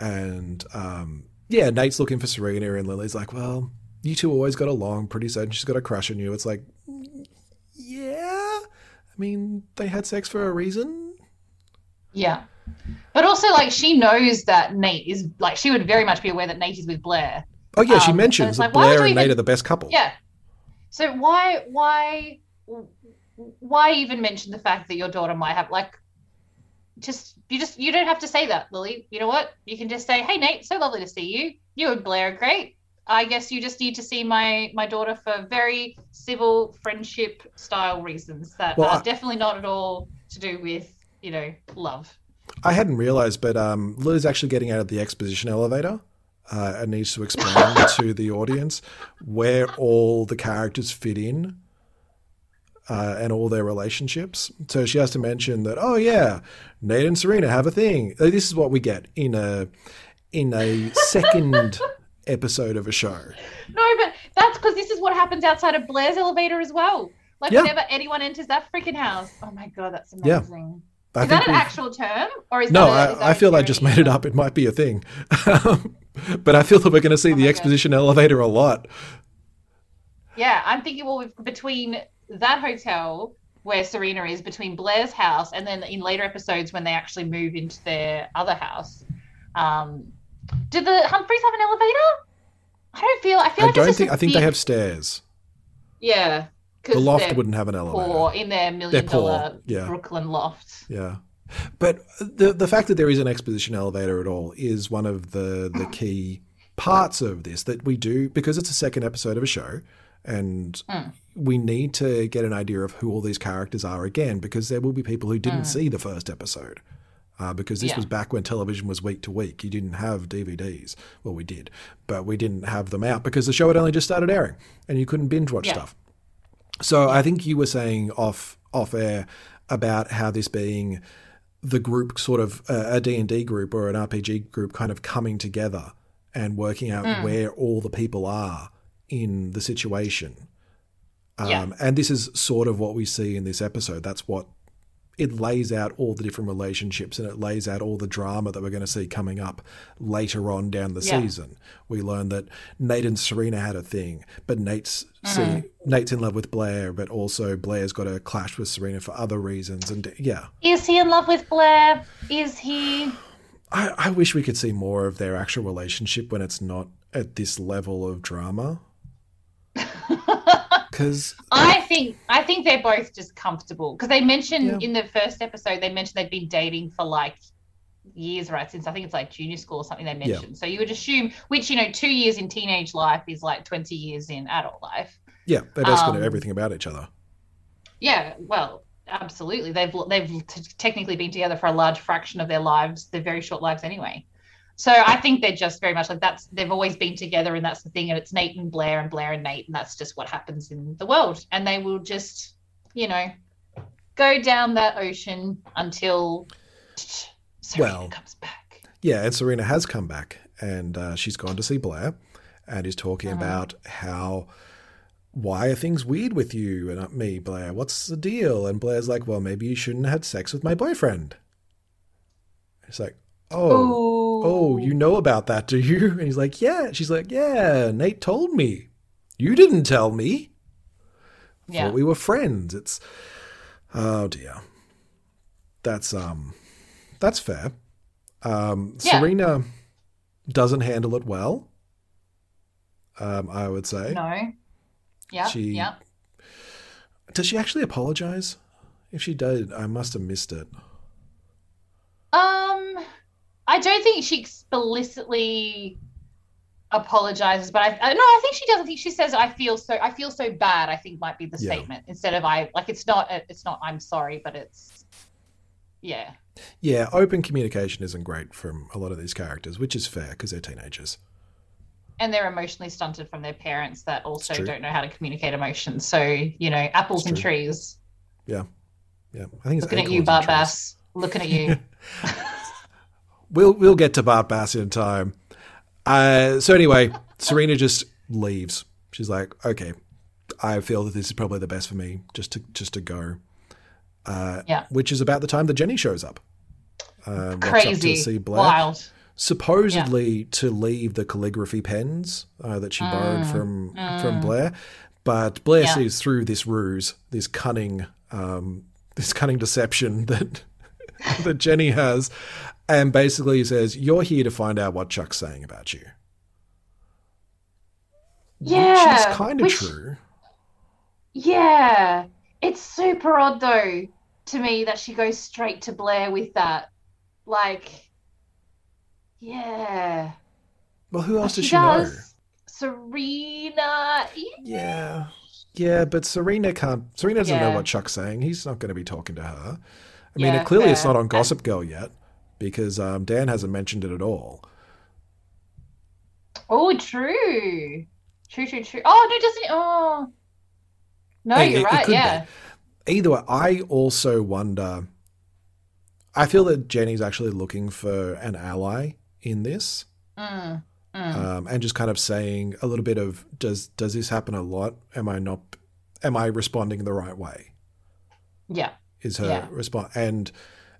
And um, yeah, Nate's looking for Serena, and Lily's like, "Well, you two always got along. Pretty soon she's got a crush on you." It's like, yeah, I mean, they had sex for a reason. Yeah. But also, like, she knows that Nate is, like, she would very much be aware that Nate is with Blair. Oh yeah, she Um, mentions that like, Blair and Nate are the best couple. Yeah. So why, why, why even mention the fact that your daughter might have, like, just, you just, you don't have to say that, Lily. You know what? You can just say, hey, Nate, so lovely to see you. You and Blair are great. I guess you just need to see my my daughter for very civil friendship style reasons that Well, are I- definitely not at all to do with you know love. I hadn't realized, but um, Lily's actually getting out of the exposition elevator uh, and needs to explain to the audience where all the characters fit in uh, and all their relationships. So she has to mention that, oh yeah, Nate and Serena have a thing. Uh, This is what we get in a in a second episode of a show. No, but that's because this is what happens outside of Blair's elevator as well. Like Yeah. whenever anyone enters that freaking house. Oh my god, that's Yeah. amazing. I Is that an we've- actual term, or is No, that a, is that I, I a feel I just made it up. It might be a thing. but I feel that we're going to see Oh the my God. exposition elevator a lot. Yeah, I'm thinking well between that hotel where Serena is, between Blair's house, and then in later episodes when they actually move into their other house. Um, did the Humphreys have an elevator? I don't feel. I feel I like don't think. I think they have stairs. Yeah, The loft wouldn't have an elevator. poor in their million dollar yeah. Brooklyn loft. Yeah. But the the fact that there is an exposition elevator at all is one of the the key parts of this that we do because it's a second episode of a show and Mm. we need to get an idea of who all these characters are again because there will be people who didn't see the first episode. Uh, because this Mm. Yeah. was back when television was week to week. You didn't have DVDs. Well, we did, but we didn't have them out because the show had only just started airing and you couldn't binge watch Yeah. stuff. So I think you were saying off off air about how this being the group sort of uh, a D&D group or an RPG group kind of coming together and working out Hmm. where all the people are in the situation. Um, Yeah. And this is sort of what we see in this episode. That's what it lays out all the different relationships and it lays out all the drama that we're going to see coming up later on down the Yeah. season. We learn that Nate and Serena had a thing, but Nate's Mm-hmm. see, Nate's in love with Blair, but also Blair's got a clash with Serena for other reasons. And yeah, Is he in love with Blair? Is he? I, I wish we could see more of their actual relationship when it's not at this level of drama. Because I think I think they're both just comfortable because they mentioned Yeah. in the first episode they mentioned they'd been dating for like years, right? Since I think it's like junior school or something they mentioned. So you would assume, which you know, two years in teenage life is like twenty years in adult life. yeah, they basically know Um, everything about each other. Yeah, well, absolutely. They've they've t- technically been together for a large fraction of their lives, their very short lives anyway. So I think they're just very much like that's they've always been together and that's the thing and it's Nate and Blair and Blair and Nate and that's just what happens in the world and they will just, you know, go down that ocean until Serena Well, comes back. Yeah, and Serena has come back and uh, she's gone to see Blair and is talking Uh-huh. about how why are things weird with you and not me, Blair? What's the deal? And Blair's like, well, maybe you shouldn't have had sex with my boyfriend. It's like, oh, oh, you know about that, do you? And he's like, yeah. She's like, yeah, Nate told me. You didn't tell me. Yeah. Thought we were friends. It's, oh dear. That's, um, that's fair. Um, Yeah. Serena doesn't handle it well. Um, I would say. No. Yeah. She- Yeah. Does she actually apologize? If she did, I must have missed it. Um, I don't think she explicitly apologizes, but I, I no, I think she doesn't think she says, "I feel so. I feel so bad." I think might be the Yeah. statement instead of "I." Like it's not. Uh, it's not. I'm sorry, but it's. Yeah. Yeah, open communication isn't great from a lot of these characters, which is fair because they're teenagers. and they're emotionally stunted from their parents that also don't know how to communicate emotions. So you know, apples and trees. Yeah, yeah. I think it's Looking at you, acorns and Bart trees. Bass. Looking at you. We'll we'll get to Bart Bass in time. Uh, so anyway, Serena just leaves. She's like, okay, I feel that this is probably the best for me, just to just to go. Uh, Yeah. Which is about the time that Jenny shows up. Uh, up Crazy. to see Blair. Wild. supposedly to leave the calligraphy pens uh, that she borrowed from from Blair, but Blair Mm. Yeah. sees through this ruse, this cunning, um, this cunning deception that that Jenny has, and basically he says, "You're here to find out what Chuck's saying about you," Yeah. which is kind of which- true. Yeah. It's super odd though to me that she goes straight to Blair with that. Like, yeah. Well, who else does she know? does. Serena. Yeah. Yeah, but Serena can't. Serena doesn't know what Chuck's saying. He's not going to be talking to her. I mean, Yeah, it, clearly it's not on Gossip Girl yet because um, Dan hasn't mentioned it at all. Oh, true. True, true, true. Oh, no, doesn't it? Oh. No, you're it- it right. could be. Yeah. Either way, I also wonder. I feel that Jenny's actually looking for an ally in this, Mm, mm. um, and just kind of saying a little bit of does does this happen a lot? Am I not? Am I responding the right way? yeah. is her Yeah. response and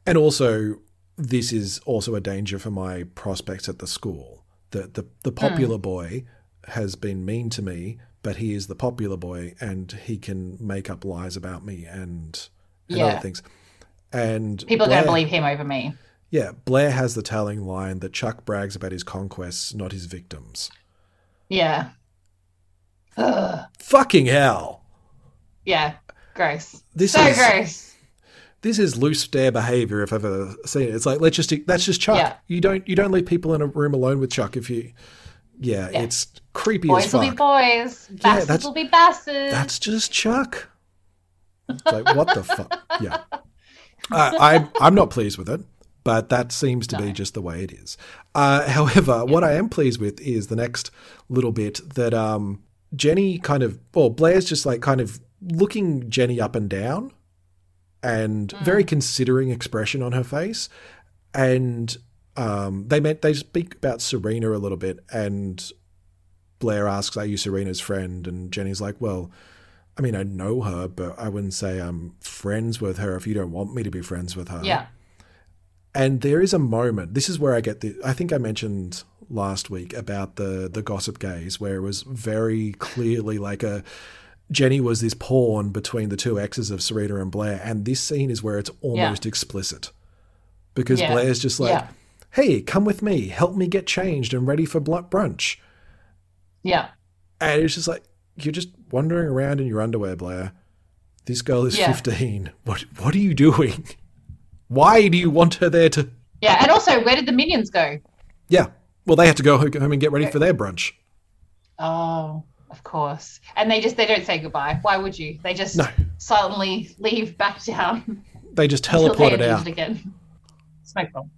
and also this is also a danger for my prospects at the school the the, the popular Hmm. boy has been mean to me but he is the popular boy and he can make up lies about me and, and Yeah. other things and People are going to believe him over me. yeah blair has the telling line that chuck brags about his conquests not his victims Yeah. Ugh. fucking hell Yeah. Gross. This so is- gross. This is loose dare behavior if I've ever seen it. It's like let's just that's just Chuck. Yeah. You don't you don't leave people in a room alone with Chuck if you yeah, Yeah. it's creepy Boys as fuck. Boys will be boys. Bastards that's- will be bastards. That's just Chuck. It's like what the fuck? Yeah. Uh, I I'm not pleased with it, but that seems to be just the way it is. Uh, however, what I am pleased with is the next little bit that um, Jenny kind of, well, Blair's just like kind of looking Jenny up and down, and very considering expression on her face, and um, they meant they speak about Serena a little bit, and Blair asks, "Are you Serena's friend?" And Jenny's like, "Well." I mean, I know her, but I wouldn't say I'm friends with her if you don't want me to be friends with her. yeah. And there is a moment. This is where I get the. I think I mentioned last week about the the gossip gaze, where it was very clearly like a Jenny was this pawn between the two exes of Serena and Blair, and this scene is where it's almost explicit because Yeah. Blair's just like, Yeah. "Hey, come with me, help me get changed and ready for brunch," Yeah. and it's just like you're just wandering around in your underwear, Blair. This girl is Yeah. 15. What what are you doing? Why do you want her there to Yeah. And also, where did the minions go? Yeah. Well, they had to go home and get ready for their brunch. Oh, of course. And they just they don't say goodbye. Why would you? They just No. silently leave back down. They just they teleported out. again. Smoke bomb.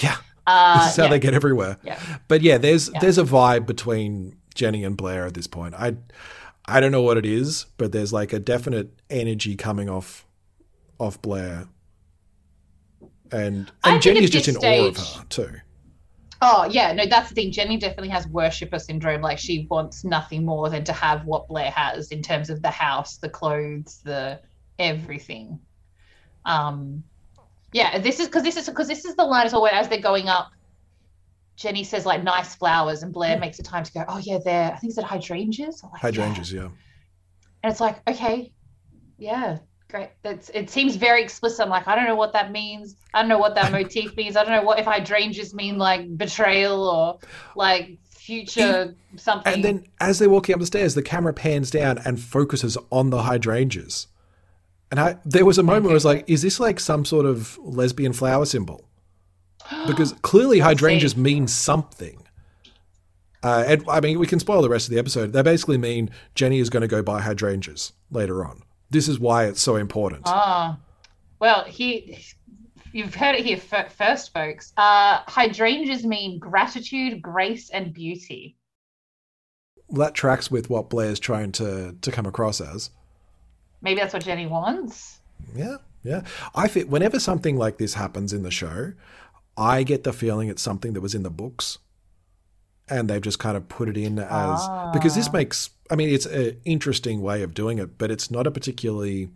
Yeah. Uh, This is how yeah. they get everywhere. Yeah. But yeah, there's Yeah. there's a vibe between Jenny and Blair at this point. I I don't know what it is, but there's like a definite energy coming off off Blair. And and Jenny's just in this awe of her too. Oh yeah, no, that's the thing. Jenny definitely has worshipper syndrome. Like she wants nothing more than to have what Blair has in terms of the house, the clothes, the everything. Um, yeah, this is because this is because this is the line as well. As they're going up, Jenny says like nice flowers, and Blair makes the time to go. Oh yeah, they're I think it's at hydrangeas. Like, yeah. Hydrangeas, yeah. And it's like, okay, yeah, great. That's it seems very explicit. I'm like, I don't know what that means. I don't know what that motif means. I don't know what if hydrangeas mean like betrayal or like future something. And then as they're walking up the stairs, the camera pans down and focuses on the hydrangeas. And I, there was a moment where I was like, is this like some sort of lesbian flower symbol? Because clearly hydrangeas mean something. Uh, and I mean, we can spoil the rest of the episode. They basically mean Jenny is going to go buy hydrangeas later on. This is why it's so important. Ah, well, he, you've heard it here f- first, folks. Uh, hydrangeas mean gratitude, grace, and beauty. that tracks with what Blair's trying to to come across as. Maybe that's what Jenny wants. Yeah, yeah. I feel whenever something like this happens in the show, I get the feeling it's something that was in the books, and they've just kind of put it in as because this ah. makes. I mean, it's an interesting way of doing it, but it's not a particularly.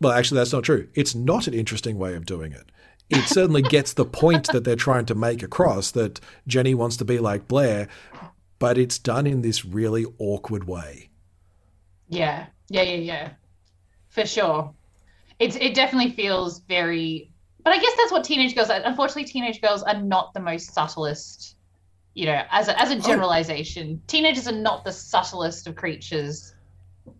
Well, actually, that's not true. It's not an interesting way of doing it. It certainly gets the point that they're trying to make across that Jenny wants to be like Blair, but it's done in this really awkward way. Yeah, yeah, yeah, yeah, for sure. It's it definitely feels very. But I guess that's what teenage girls. are. Unfortunately, teenage girls are not the most subtlest. You know, as a, as a oh. generalization, teenagers are not the subtlest of creatures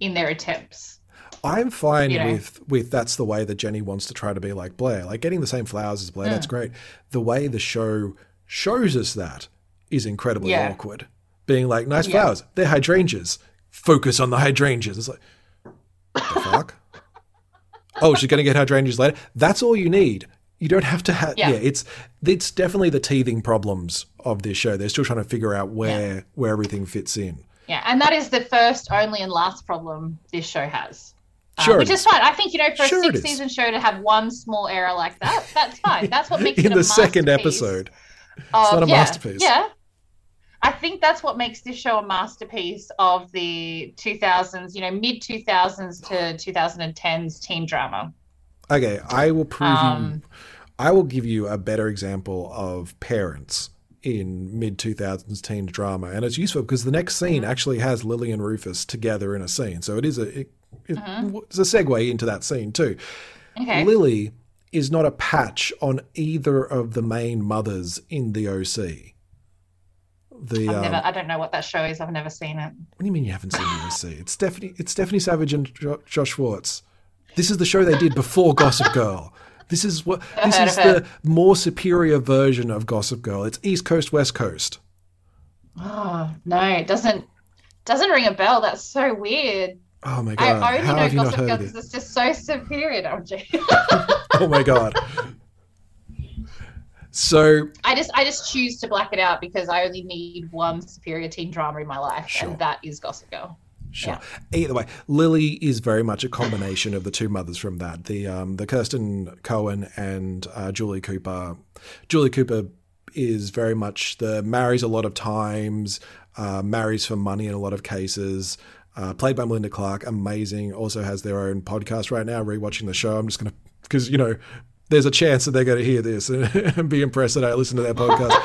in their attempts. I'm fine You know. with with that's the way that Jenny wants to try to be like Blair. Like getting the same flowers as Blair, that's great. The way the show shows us that is incredibly Yeah. awkward. Being like, nice Yeah. flowers, they're hydrangeas. Focus on the hydrangeas. It's like, the fuck? oh, she's gonna get hydrangeas later. That's all you need. You don't have to have. Yeah. Yeah. it's it's definitely the teething problems of this show. They're still trying to figure out where where everything fits in. Yeah, and that is the first, only, and last problem this show has. Uh, Sure which is is. fine. I think you know, for Sure a six-season show to have one small error like that, that's fine. That's what makes in it a the second episode. of- not a yeah, masterpiece. Yeah, I think that's what makes this show a masterpiece of the 2000s, you know, mid 2000s to 2010s teen drama. Okay, I will prove Um, you. I will give you a better example of parents in mid 2000s teen drama, and it's useful because the next Mm-hmm. scene actually has Lily and Rufus together in a scene, so it is a it, it- Mm-hmm. it's a segue into that scene too. Okay. Lily is not a patch on either of the main mothers in the OC. The I've um, never, I don't know what that show is. I've never seen it. what do you mean you haven't seen the OC? It's Stephanie. It's Stephanie Savage and jo- Josh Schwartz. This is the show they did before Gossip Girl. This is what this is the more superior version of Gossip Girl. It's East Coast, West Coast. Oh no, it doesn't doesn't ring a bell. That's so weird. Oh my god! I How only have you know Gossip Girl because it? it's just so superior. Oh my god! So I just I just choose to black it out because I only need one superior teen drama in my life, Sure. and that is Gossip Girl. Sure. Either way, Lily is very much a combination of the two mothers from that. The um, the Kirsten Cohen and uh, Julie Cooper. Julie Cooper is very much the marries a lot of times, uh, marries for money in a lot of cases. Uh, played by Melinda Clarke, amazing. Also has their own podcast right now. Rewatching the show, I'm just gonna because you know there's a chance that they're to hear this and be impressed that I listen to their podcast.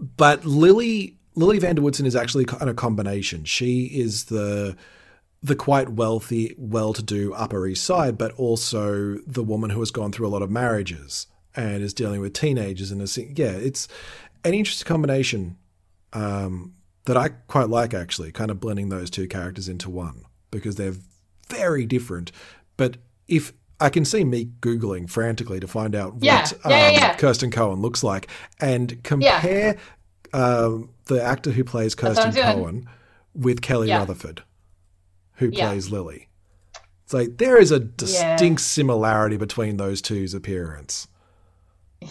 but Lily Lily van der Woodsen is actually kind of a combination. She is the the quite wealthy, well-to-do Upper East Side, but also the woman who has gone through a lot of marriages and is dealing with teenagers and is yeah, it's an interesting combination um, that I quite like actually, kind of blending those two characters into one because they're very different. But if I can see me googling frantically to find out Yeah, what yeah, um, yeah. Kirsten Cohen looks like and compare um, the actor who plays Kirsten. Cohen with Kelly Yeah. Rutherford, who Yeah. plays Lily. It's like there is a distinct similarity between those two's appearance.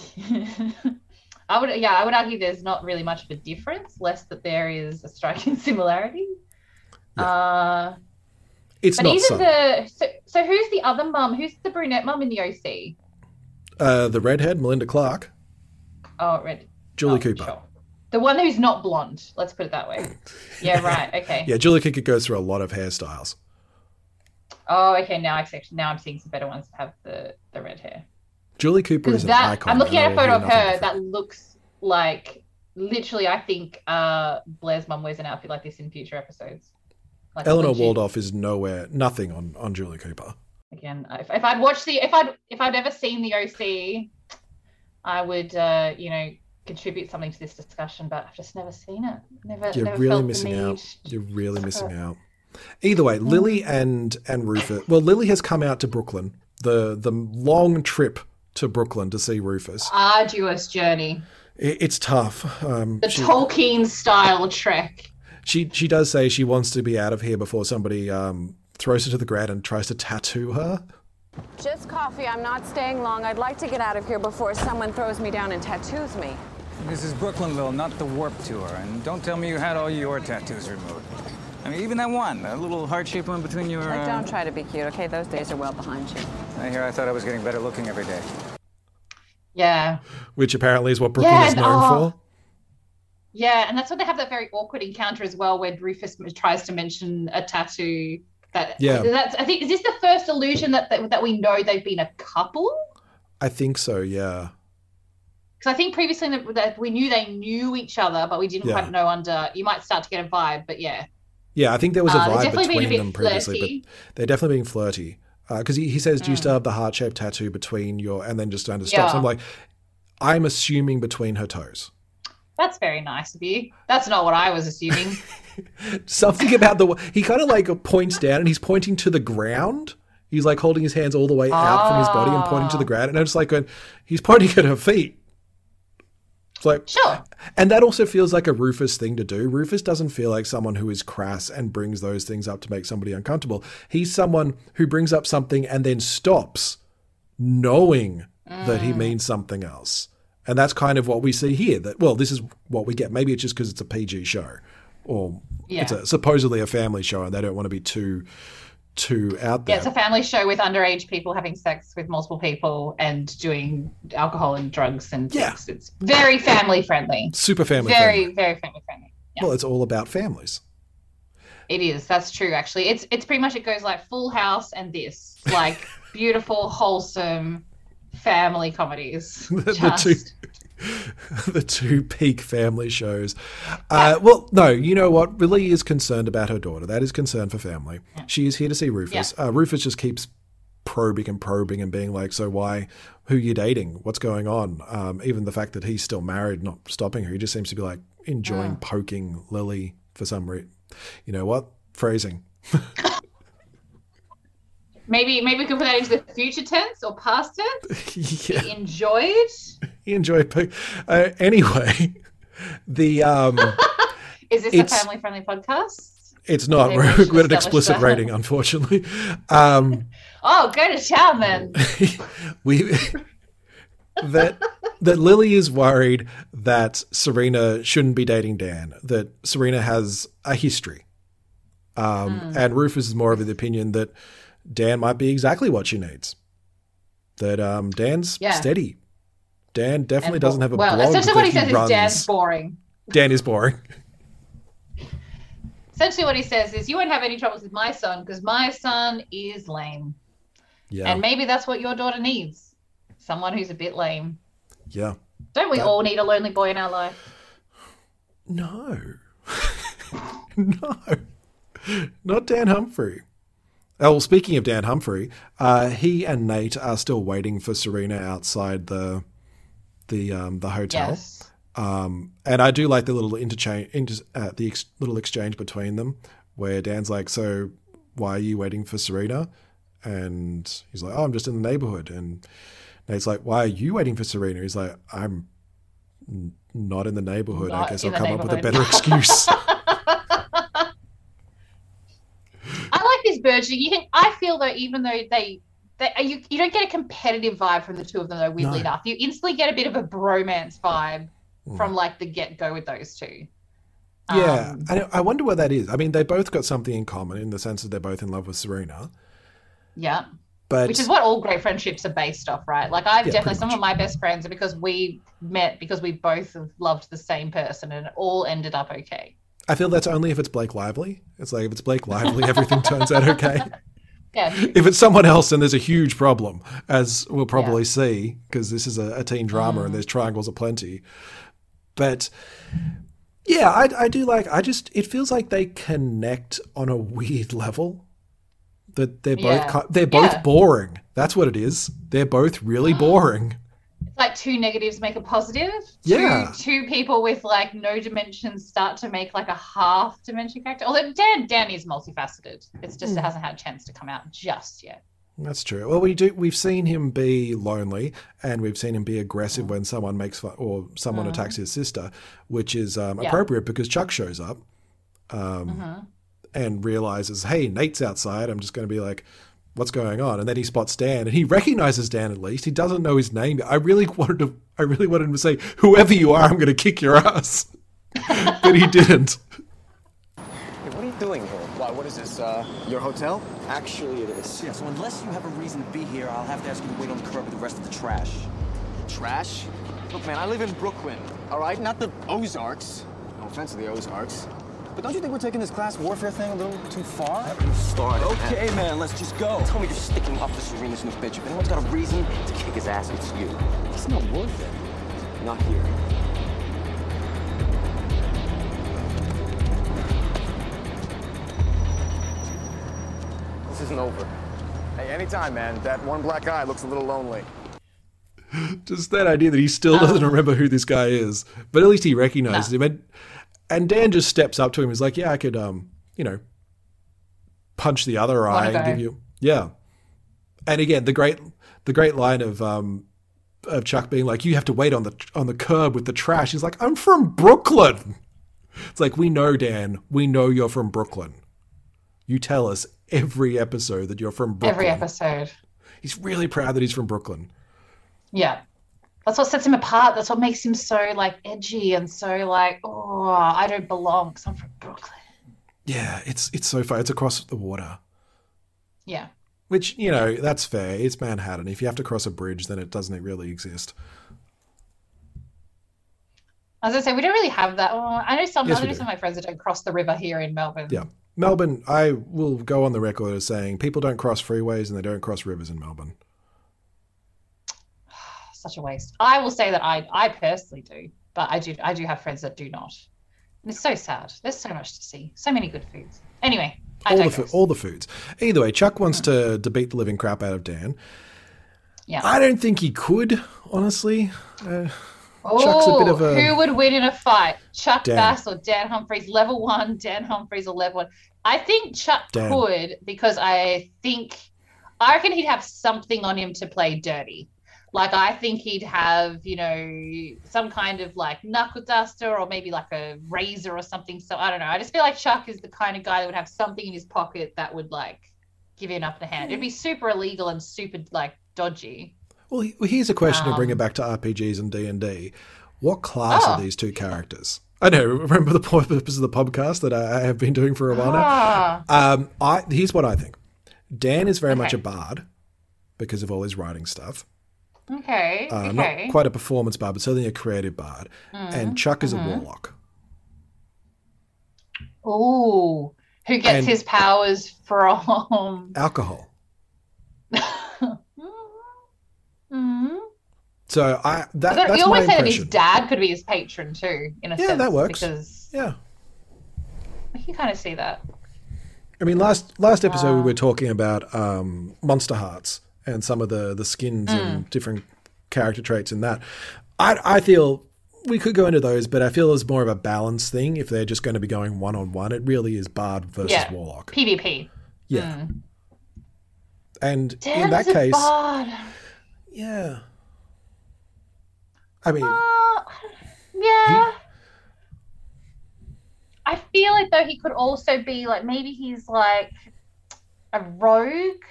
I would yeah, I would argue there's not really much of a difference, less that there is a striking similarity. Uh, It's but not even subtle. the so, so who's the other mum? Who's the brunette mum in the OC? Uh, the redhead, Melinda Clarke, Oh, red. Julie oh, Cooper. sure. The one who's not blonde. Let's put it that way. Yeah, right. Okay. Yeah, Julie Cooper goes through a lot of hairstyles. Oh, okay. Now I actually now I'm seeing some better ones that have the the red hair. Julie Cooper is Because an that icon. I'm looking at a photo of her that looks like literally. I think uh Blair's mum wears an outfit like this in future episodes. Like Eleanor. Waldorf is nowhere, nothing on, on Julie Cooper. Again, if, if I'd watched the if I'd if I'd ever seen the OC, I would uh you know contribute something to this discussion. But I've just never seen it. Never. You're never really felt missing out. You're really missing out. Either way, Lily and and Rufus. Well, Lily has come out to Brooklyn. The the long trip to Brooklyn to see Rufus. Arduous journey. It, it's tough. Um, The she, Tolkien style trek. she she does say she wants to be out of here before somebody um, throws her to the ground and tries to tattoo her. Just coffee. I'm not staying long. I'd like to get out of here before someone throws me down and tattoos me. This is Brooklynville, not the Warped Tour. And don't tell me you had all your tattoos removed. I mean, even that one, that little heart-shaped one between your... Like, uh, don't try to be cute, okay? Those days are well behind you. I hear I thought I was getting better looking every day. Yeah. which apparently is what Brooklyn Yeah, is and- known oh. for. Yeah, and that's why they have that very awkward encounter as well, where Rufus tries to mention a tattoo. That Yeah. that's I think is this the first illusion that that, that we know they've been a couple? I think so. Yeah. Because I think previously that, we knew they knew each other, but we didn't Yeah. quite know under. You might start to get a vibe, but yeah, Yeah, I think there was a Uh, vibe a between them previously, flirty. but they're definitely being flirty. Because he, he says, "Do you Mm. still have the heart shaped tattoo between your?" And then just of stops. Yeah. I'm like, I'm assuming between her toes. that's very nice of you. That's not what I was assuming. Something about the he kind of like points down and he's pointing to the ground. He's like holding his hands all the way out from his body and pointing to the Ah. ground. And I'm just like, going, he's pointing at her feet. It's like, sure. And that also feels like a Rufus thing to do. Rufus doesn't feel like someone who is crass and brings those things up to make somebody uncomfortable. He's someone who brings up something and then stops, knowing that Mm. he means something else. And that's kind of what we see here. That well, this is what we get. Maybe it's just because it's a PG show, or it's a, supposedly a family show, and they don't want to be too too out there. Yeah, it's a family show with underage people having sex with multiple people and doing alcohol and drugs and Yeah. sex. It's very family friendly. Super family very, friendly. very family friendly. Well, it's all about families. It is. That's true. Actually, it's it's pretty much it goes like Full House and this, like beautiful, wholesome family comedies. the, the two the two peak family shows. Uh, well, no, you know what? Lily is concerned about her daughter. That is concern for family. She is here to see Rufus. Uh, Rufus just keeps probing and probing and being like, "So why? Who you dating? What's going on?" Um, even the fact that he's still married, not stopping her. He just seems to be like enjoying poking Lily for some reason. You know what? Phrasing. Maybe maybe we can put that into the future tense or past tense. yeah. He enjoyed. He enjoyed. Po- uh, anyway, the um. Is this a family friendly podcast? It's not. We We're, we're at an explicit that. rating, unfortunately. Um, Oh, go to town then. we that that Lily is worried that Serena shouldn't be dating Dan. That Serena has a history, um, Hmm. and Rufus is more of the opinion that Dan might be exactly what she needs. That um, Dan's Yeah. steady. Dan definitely And doesn't have a well, blog essentially that what he he says runs. is Dan's boring. Dan is boring. Essentially, what he says is, you won't have any troubles with my son because my son is lame. Yeah, And maybe that's what your daughter needs someone who's a bit lame. yeah. Don't we That- all need a lonely boy in our life? No. no. Not Dan Humphrey. Oh, well, speaking of Dan Humphrey, uh, he and Nate are still waiting for Serena outside the the um, the hotel. Yes. Um, and I do like the little interchange, inter, uh, the ex- little exchange between them, where Dan's like, "So, why are you waiting for Serena?" And he's like, "Oh, I'm just in the neighborhood." And Nate's like, "Why are you waiting for Serena?" He's like, "I'm n- not in the neighborhood. I guess I'll come up with a better excuse." I like this burgeoning. You can, I feel though, even though they, they you, you don't get a competitive vibe from the two of them though. Weirdly No. enough, you instantly get a bit of a bromance vibe Mm. from like the get go with those two. Yeah, Um, I, I wonder what that is. I mean, they both got something in common in the sense that they're both in love with Serena, yeah. but Which is what all great friendships are based off, right? Like I've Yeah, definitely some of my best friends are because we met because we both have loved the same person and it all ended up okay. I feel that's only if it's Blake Lively. It's like if it's Blake Lively, everything turns out okay. Yeah. If it's someone else, then there's a huge problem, as we'll probably see, because this is a, a teen drama Mm. and there's triangles aplenty. But yeah, I, I do like. I just it feels like they connect on a weird level. That they're both Yeah. they're both Yeah. boring. That's what it is. They're both really boring. Like two negatives make a positive. Yeah. Two, two people with like no dimensions start to make like a half dimension character. Although Dan Dan is multifaceted. It's just Hmm. it hasn't had a chance to come out just yet. That's true. Well, we do. We've seen him be lonely, and we've seen him be aggressive when someone makes fun or someone Mm. attacks his sister, which is um, Yeah. appropriate because Chuck shows up um, Mhm. and realizes, "Hey, Nate's outside. I'm just going to be like, what's going on? And then he spots Dan, and he recognizes Dan at least. He doesn't know his name. I really wanted to. I really wanted him to say, "Whoever you are, I'm going to kick your ass," but he didn't. Hey, what are you doing here? Why, what is this, uh, your hotel? Actually, it is. Yeah, so unless you have a reason to be here, I'll have to ask you to wait on the curb with the rest of the trash. Trash? Look, man, I live in Brooklyn, all right? Not the Ozarks. No offense to the Ozarks. But don't you think we're taking this class warfare thing a little too far? You started. Okay, Okay, man, let's just go. Tell me you're sticking up for Serena's new bitch. If anyone's got a reason to kick his ass, it's you. It's not worth it. Not here. This isn't over. Hey, anytime, man. That one black eye looks a little lonely. Just that idea that he still doesn't oh. remember who this guy is, but at least he recognizes him. And, Dan just steps up to him. He's like, "Yeah, I could, um, you know, punch the other eye and give you, yeah." And again, the great, the great line of um, of Chuck being like, "You have to wait on the on the curb with the trash." He's like, "I'm from Brooklyn." It's like we know, Dan. We know you're from Brooklyn. You tell us every episode that you're from Brooklyn. Every episode. He's really proud that he's from Brooklyn. Yeah. That's what sets him apart. That's what makes him so like edgy and so like, oh, I don't belong because I'm from Brooklyn. Yeah, it's it's so far. It's across the water. Yeah. Which, you know, that's fair. It's Manhattan. If you have to cross a bridge, then it doesn't really exist. As I say, we don't really have that. Oh, I know some. Yes, I we know do. some of my friends that don't cross the river here in Melbourne. Yeah. Melbourne, I will go on the record as saying people don't cross freeways and they don't cross rivers in Melbourne. Such a waste. I will say that I, I personally do, but I do, I do have friends that do not. And it's so sad. There's so much to see. So many good foods. Anyway, I All the, fo- all the foods. Either way, Chuck wants to, to beat the living crap out of Dan. yeah. I don't think he could, honestly. Uh, Chuck's a bit of a- Who would win in a fight? Chuck Dan. Bass or Dan Humphreys? Level one, Dan Humphreys or level one? I think Chuck Dan. could because I think I reckon he'd have something on him to play dirty. Like I think he'd have, you know, some kind of like knuckle duster or maybe like a razor or something. So I don't know. I just feel like Chuck is the kind of guy that would have something in his pocket that would like give him an upper hand. It'd be super illegal and super like dodgy. well, here's a question to bring it Um, back to RPGs and D&D. What class are Oh. these two characters? I know. Remember the purpose of the podcast that I have been doing for a while now? Ah, Um, I here's what I think. Dan is very much a bard because of all his writing stuff. Okay. Uh, okay. Not quite a performance bard, but certainly a creative bard. And Chuck is a warlock. Ooh, who gets And- his powers from? Alcohol. Mm-hmm. So I that, that's you my always say that his dad could be his patron too, in a Yeah, sense. that works. Because Yeah. I can kind of see that. I mean, last last episode Uh. we were talking about um, Monsterhearts and some of the the skins Mm. and different character traits in that. I I feel we could go into those, but I feel it's more of a balance thing. If they're just going to be going one on one, it really is Bard versus yeah, Warlock. PvP. Yeah. And in Dan that case, bard. yeah. I mean, Uh, yeah. I feel like though he could also be like maybe he's like a rogue.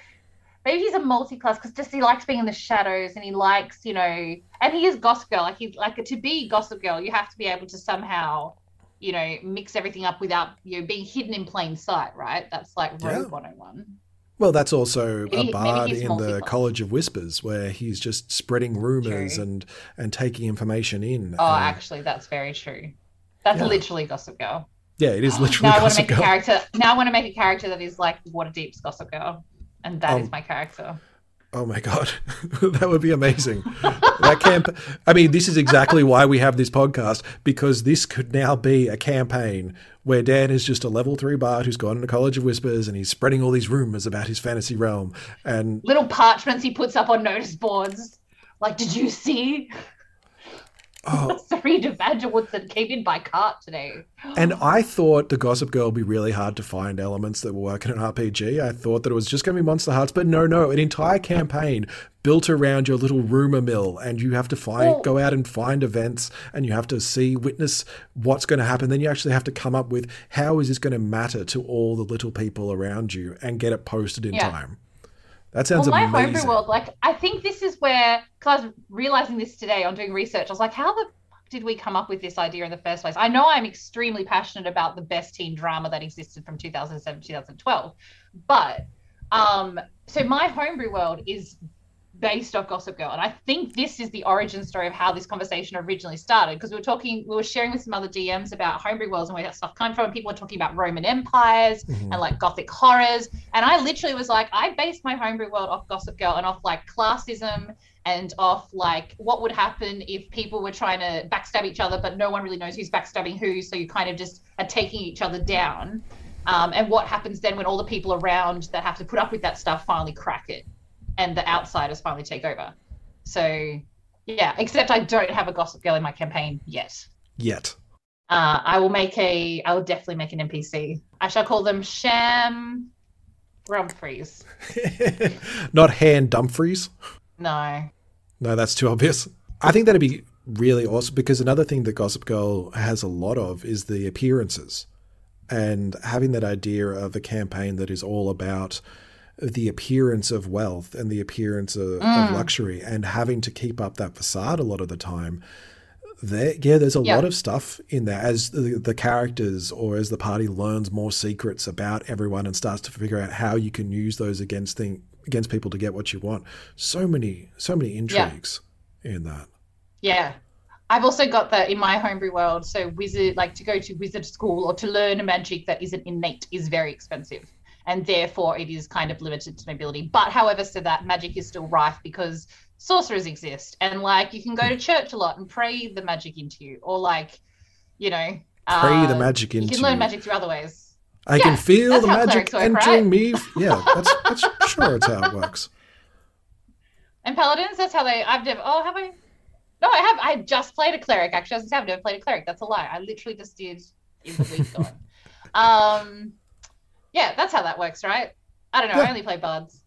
Maybe he's a multi-class because just he likes being in the shadows and he likes, you know, and he is Gossip Girl. Like he's like to be Gossip Girl, you have to be able to somehow, you know, mix everything up without you know, being hidden in plain sight, right? That's like Yeah. 101. well, that's also Maybe- a bard in the. College of Whispers, where he's just spreading rumors True. and and taking information in. Oh, Um, actually, that's very true. That's Yeah. literally Gossip Girl. yeah, it is literally now I want to make Girl. a character. Now I want to make a character that is like Waterdeep's Gossip Girl, and that is Um, my character. Oh my god, that would be amazing. that camp. I mean, this is exactly why we have this podcast because this could now be a campaign where Dan is just a level three bard who's gone into College of Whispers and he's spreading all these rumors about his fantasy realm. And Little parchments he puts up on notice boards. Like, did you see? Oh, Serena van der Woodsen came in by cart today. and I thought the Gossip Girl would be really hard to find elements that were working in RPG. I thought that it was just going to be Monsterhearts, but no, no, an entire campaign built around your little rumor mill, and you have to find, Well- go out and find events, and you have to see, witness what's going to happen. Then you actually have to come up with how is this going to matter to all the little people around you, and get it posted in Yeah. time. That sounds well, my amazing. homebrew world, like I think this is where because I was realizing this today on doing research. I was like, how the fuck did we come up with this idea in the first place? I know I'm extremely passionate about the best teen drama that existed from 2007 2012, but um, so my homebrew world is based off Gossip Girl, and I think this is the origin story of how this conversation originally started. Because we were talking, we were sharing with some other DMs about homebrew worlds and where that stuff came from. And people were talking about Roman empires Mhm. and like Gothic horrors, and I literally was like, I based my homebrew world off Gossip Girl and off like classism and off like what would happen if people were trying to backstab each other, but no one really knows who's backstabbing who, so you kind of just are taking each other down. Um, and what happens then when all the people around that have to put up with that stuff finally crack it and the outsiders finally take over. So, yeah, except I don't have a Gossip Girl in my campaign yet. Yet. Uh, I will make a, I will definitely make an NPC. I shall call them Sham Rumfreys. Not hand Dumfries. No. No, that's too obvious. I think that'd be really awesome because another thing that Gossip Girl has a lot of is the appearances. And having that idea of a campaign that is all about the appearance of wealth and the appearance of, of Mm. luxury and having to keep up that facade a lot of the time. There, yeah, there's a Yeah. lot of stuff in there as the, the characters or as the party learns more secrets about everyone and starts to figure out how you can use those against thing against people to get what you want. So many, so many intrigues in that. Yeah. I've also got that in my homebrew world. So wizard, like to go to wizard school or to learn a magic that isn't innate is very expensive. And therefore it is kind of limited to mobility. But however, so that magic is still rife because sorcerers exist. And like you can go to church a lot and pray the magic into you. Or like, you know, Pray the uh, magic You into can learn you. magic through other ways. I Yeah, can feel the magic work, entering right? me. Yeah, that's, that's sure it's how it works. And paladins, that's how they. I've never. Oh, have I? No, I have. I just played a cleric. Actually, I was I've never played a cleric. That's a lie. I literally just did in the week gone. Um, yeah, that's how that works, right? I don't know. I only play bards.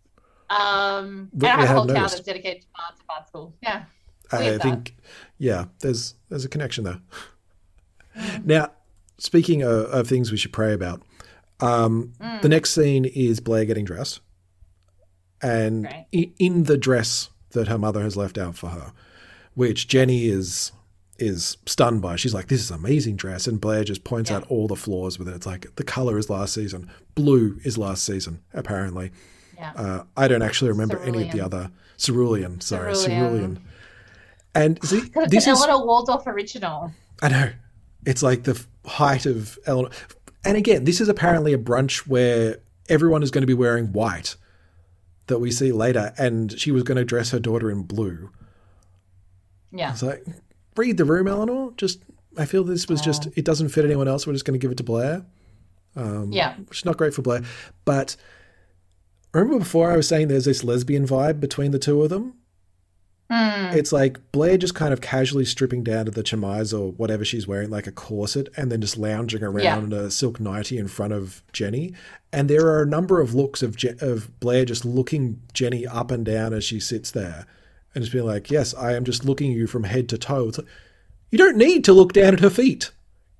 Um, and I have a whole town that's dedicated to bards at bard school. Yeah. I that. think, yeah, there's there's a connection there. Now, speaking of, of things we should pray about, um, Mm. the next scene is Blair getting dressed, and Right. i- in the dress that her mother has left out for her, which Jenny is is stunned by. She's like, "This is amazing dress," and Blair just points Yeah. out all the flaws with it. It's like the color is last season, blue is last season, apparently. Yeah. Uh, I don't actually remember any of the other cerulean. Sorry, Cerulean. cerulean. And see, this is Eleanor Waldorf original. I know. It's like the height of Eleanor. And again, this is apparently a brunch where everyone is going to be wearing white that we see later. And she was going to dress her daughter in blue. Yeah. It's like, read the room, Eleanor. Just, I feel this was just, it doesn't fit anyone else. We're just going to give it to Blair. Um, Yeah. Which is not great for Blair. But remember before I was saying there's this lesbian vibe between the two of them? Hmm. It's like Blair just kind of casually stripping down to the chemise or whatever she's wearing, like a corset, and then just lounging around Yeah. in a silk nightie in front of Jenny. And there are a number of looks of Je- of Blair just looking Jenny up and down as she sits there, and just being like, "Yes, I am just looking at you from head to toe." It's like, you don't need to look down at her feet.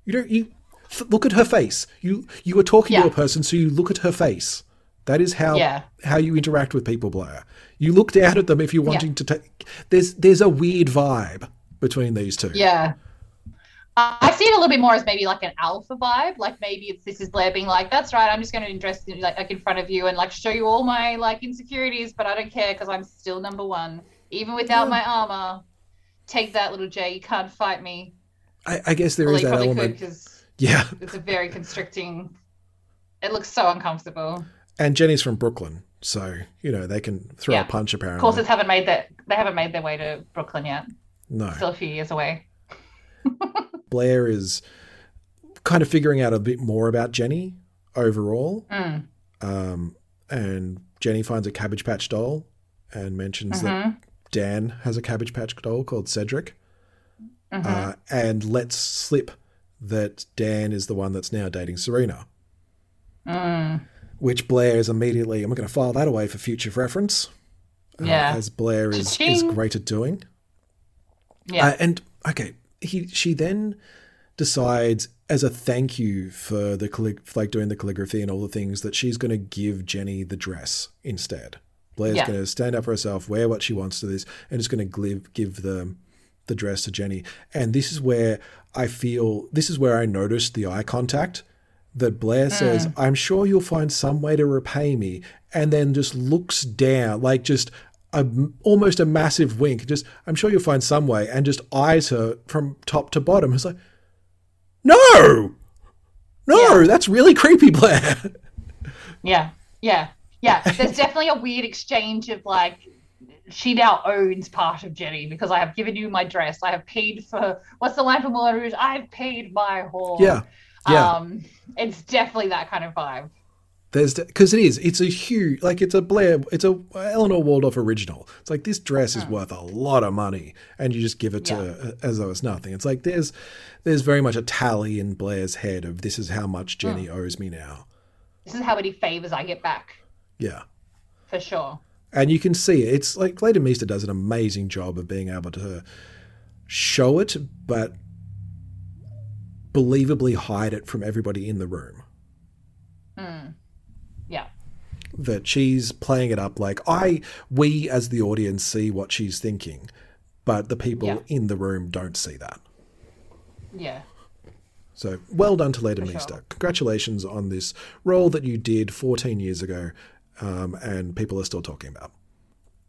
You don't. You f- look at her face. You you are talking to a person, so you look at her face. That is how Yeah. how you interact with people, Blair. You look down at them if you're wanting to take. There's there's a weird vibe between these two. Yeah. I I see it a little bit more as maybe like an alpha vibe. Like maybe it's this is Blair being like, "That's right, I'm just going to dress in, like, like in front of you and like show you all my like insecurities, but I don't care because I'm still number one, even without Yeah. my armor. Take that, little Jay. You can't fight me. I, I guess there Well, is that element. could Yeah, it's a very constricting. It looks so uncomfortable. and Jenny's from Brooklyn, so you know they can throw Yeah. a punch. Apparently, Courses haven't made that. They haven't made their way to Brooklyn yet. no. Still a few years away. Blair is kind of figuring out a bit more about Jenny overall. Mm. Um, and Jenny finds a Cabbage Patch doll and mentions that Mhm. Dan has a Cabbage Patch doll called Cedric, Mhm. uh, and lets slip that Dan is the one that's now dating Serena. Mm. Which Blair is immediately, I'm going to file that away for future reference. uh, as Blair is, is great at doing. Yeah. Uh, and okay, he she then decides as a thank you for the callig- like doing the calligraphy and all the things that she's going to give Jenny the dress instead Blair's Yeah. going to stand up for herself, wear what she wants to this, and just going to give give the the dress to Jenny. And this is where I feel this is where I noticed the eye contact that Blair hmm. says, "I'm sure you'll find some way to repay me," and then just looks down, like just a, almost a massive wink. Just, "I'm sure you'll find some way," and just eyes her from top to bottom. It's like, no, no, that's really creepy, Blair. Yeah, yeah, yeah. There's definitely a weird exchange of like, she now owns part of Jenny because I have given you my dress. I have paid for what's the line from Moulin Rouge? I've paid my whore. yeah, yeah. Um, it's definitely that kind of vibe. There's because it is. It's a huge, like it's a Blair, it's a Eleanor Waldorf original. It's like this dress is worth a lot of money, and you just give it to her as though it's nothing. It's like there's there's very much a tally in Blair's head of this is how much Jenny owes me now. This is how many favors I get back Yeah, for sure. and you can see it. It's like Leighton Meester does an amazing job of being able to show it, but believably hide it from everybody in the room. Hmm. Yeah, that she's playing it up like I we as the audience see what she's thinking, but the people Yeah. in the room don't see that. yeah. So well done to Leighton Meester. sure. Congratulations on this role that you did 14 years ago, um, and people are still talking about.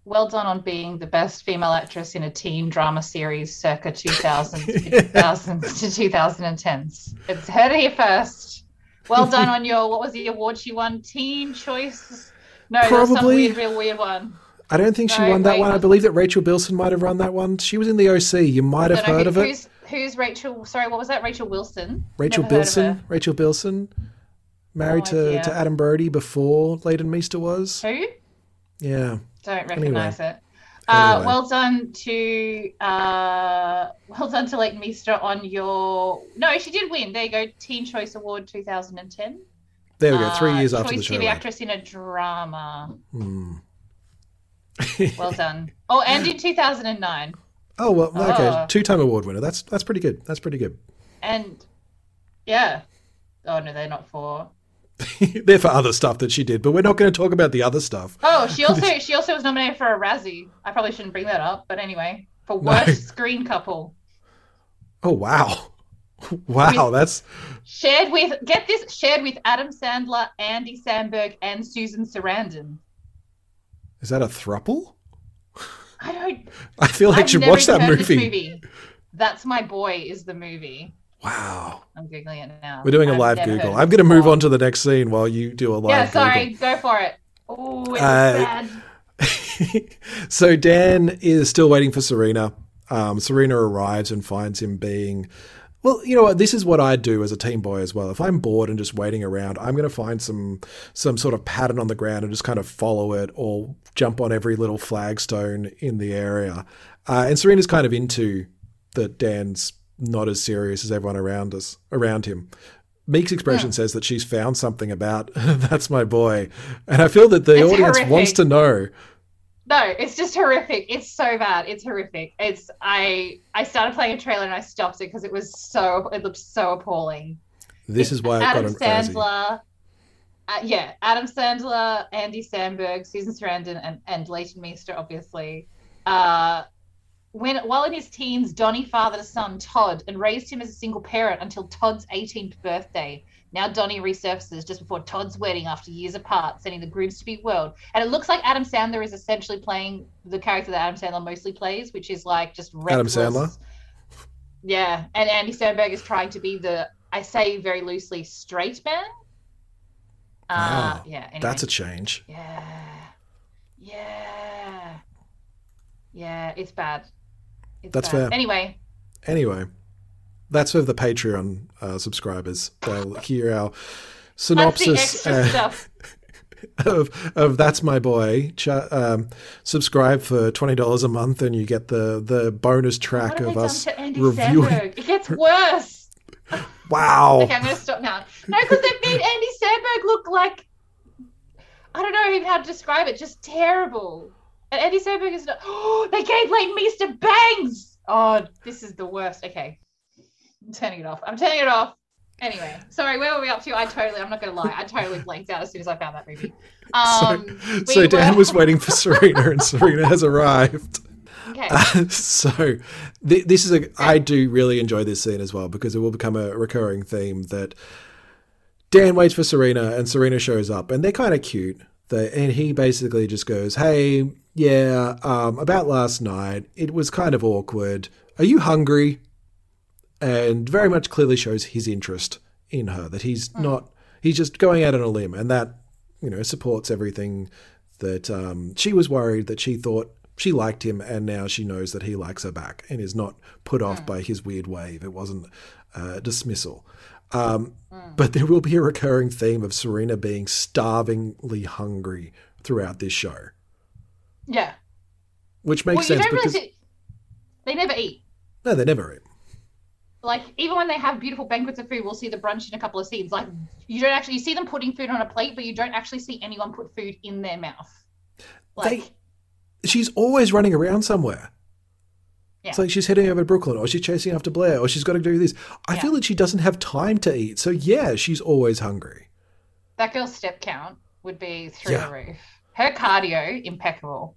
Well done on being the best female actress in a teen drama series circa 2000 to 2000 to 2010s. It's heard here first. Well done on your, what was the award she won? Teen Choice? No, was some Probably. weird, real weird one. I don't think she won that wait, one. I believe that Rachel Bilson might have run that one. She was in the OC. You might have know heard who- of it. Who's, who's Rachel? Sorry, what was that? Rachel Wilson? Rachel Never Bilson. Rachel Bilson. Married No to, to Adam Brody before Leighton Meester was. Who? Yeah. Don't recognize it. Uh, Anyway. well done to uh, well done to Leighton Meester on your. No, she did win. There you go, Teen Choice Award 2010. There we go. Three Uh, years after Choice the show. TV actress in a drama. Hmm. Well done. Oh, and in 2009. Oh well, okay. Oh. Two-time award winner. That's that's pretty good. That's pretty good. And yeah. Oh no, they're not for. They're for other stuff that she did, but we're not going to talk about the other stuff. Oh, she also she also was nominated for a Razzie. I probably shouldn't bring that up, but anyway, for No. worst screen couple. Oh wow, wow, that's Shared with get this shared with Adam Sandler, Andy Samberg, and Susan Sarandon. is that a thruple? I don't. I feel like I've should never watch that even heard of movie. movie. That's my boy is the movie. Wow, I'm googling it now. we're doing a I've live Google. I'm going to move on to the next scene while you do a live Google. Yeah, sorry. Google. Go for it. Oh, it's Uh, sad. so Dan is still waiting for Serena. Um, Serena arrives and finds him being. Well, you know what? This is what I do as a team boy as well. If I'm bored and just waiting around, I'm going to find some some sort of pattern on the ground and just kind of follow it, or jump on every little flagstone in the area. Uh, and Serena's kind of into that Dan's not as serious as everyone around us around him. Meek's expression says that she's found something about that's my boy, and I feel that the It's audience wants to know. No, it's just horrific. It's so bad. It's horrific. It's I I started playing a trailer and I stopped it because it was so it looked so appalling. This is why I got Adam an Sandler. Uh, yeah, Adam Sandler, Andy Samberg, Susan Sarandon, and and Leighton Meester, obviously. Uh, when while in his teens, Donnie fathered a son, Todd, and raised him as a single parent until Todd's 18th birthday. Now Donnie resurfaces just before Todd's wedding after years apart, sending the groom to be world. And it looks like Adam Sandler is essentially playing the character that Adam Sandler mostly plays, which is like just Adam reckless. Sandler? Yeah, and Andy Samberg is trying to be the I say very loosely straight man. Uh, Wow, yeah, anyway. That's a change. yeah, yeah, yeah. It's bad. It's That's bad. fair. Anyway, Anyway, that's for the Patreon uh, subscribers. They'll hear our synopsis uh, stuff. of, of That's My Boy. Ch- um, subscribe for $20 a month and you get the, the bonus track of us reviewing. Samberg? It gets worse. Wow. Okay, I'm gonna stop now. No, because they made Andy Samberg look like I don't know even how to describe it. Just terrible. And Andy Samberg is not. Oh, they gave Leighton Meester bangs. Oh, this is the worst. Okay, I'm turning it off. I'm turning it off. Anyway, sorry, where were we up to? I totally, I'm not going to lie, I totally blanked out as soon as I found that movie. Um, so we Dan were- was waiting for Serena, and Serena has arrived. Okay. Uh, so th- this is a. I do really enjoy this scene as well because it will become a recurring theme that Dan waits for Serena, and Serena shows up, and they're kind of cute. They, and he basically just goes, "Hey, yeah, um, about last night, it was kind of awkward. Are you hungry?" And very much clearly shows his interest in her. That he's not. He's just going out on a limb, and that you know supports everything that um, she was worried that she thought she liked him and now she knows that he likes her back and is not put off by his weird wave. It wasn't uh, dismissal. Um, But there will be a recurring theme of Serena being starvingly hungry throughout this show, yeah. which Well, makes you sense really because see, they never eat. no, they never eat. Like even when they have beautiful banquets of food, we'll see the brunch in a couple of scenes. Like you don't actually you see them putting food on a plate, but you don't actually see anyone put food in their mouth. Like They- She's always running around somewhere. Yeah. It's like she's heading over to Brooklyn, or she's chasing after Blair, or she's got to do this. I feel that she doesn't have time to eat. So yeah, she's always hungry. that girl's step count would be through Yeah. the roof. Her cardio impeccable.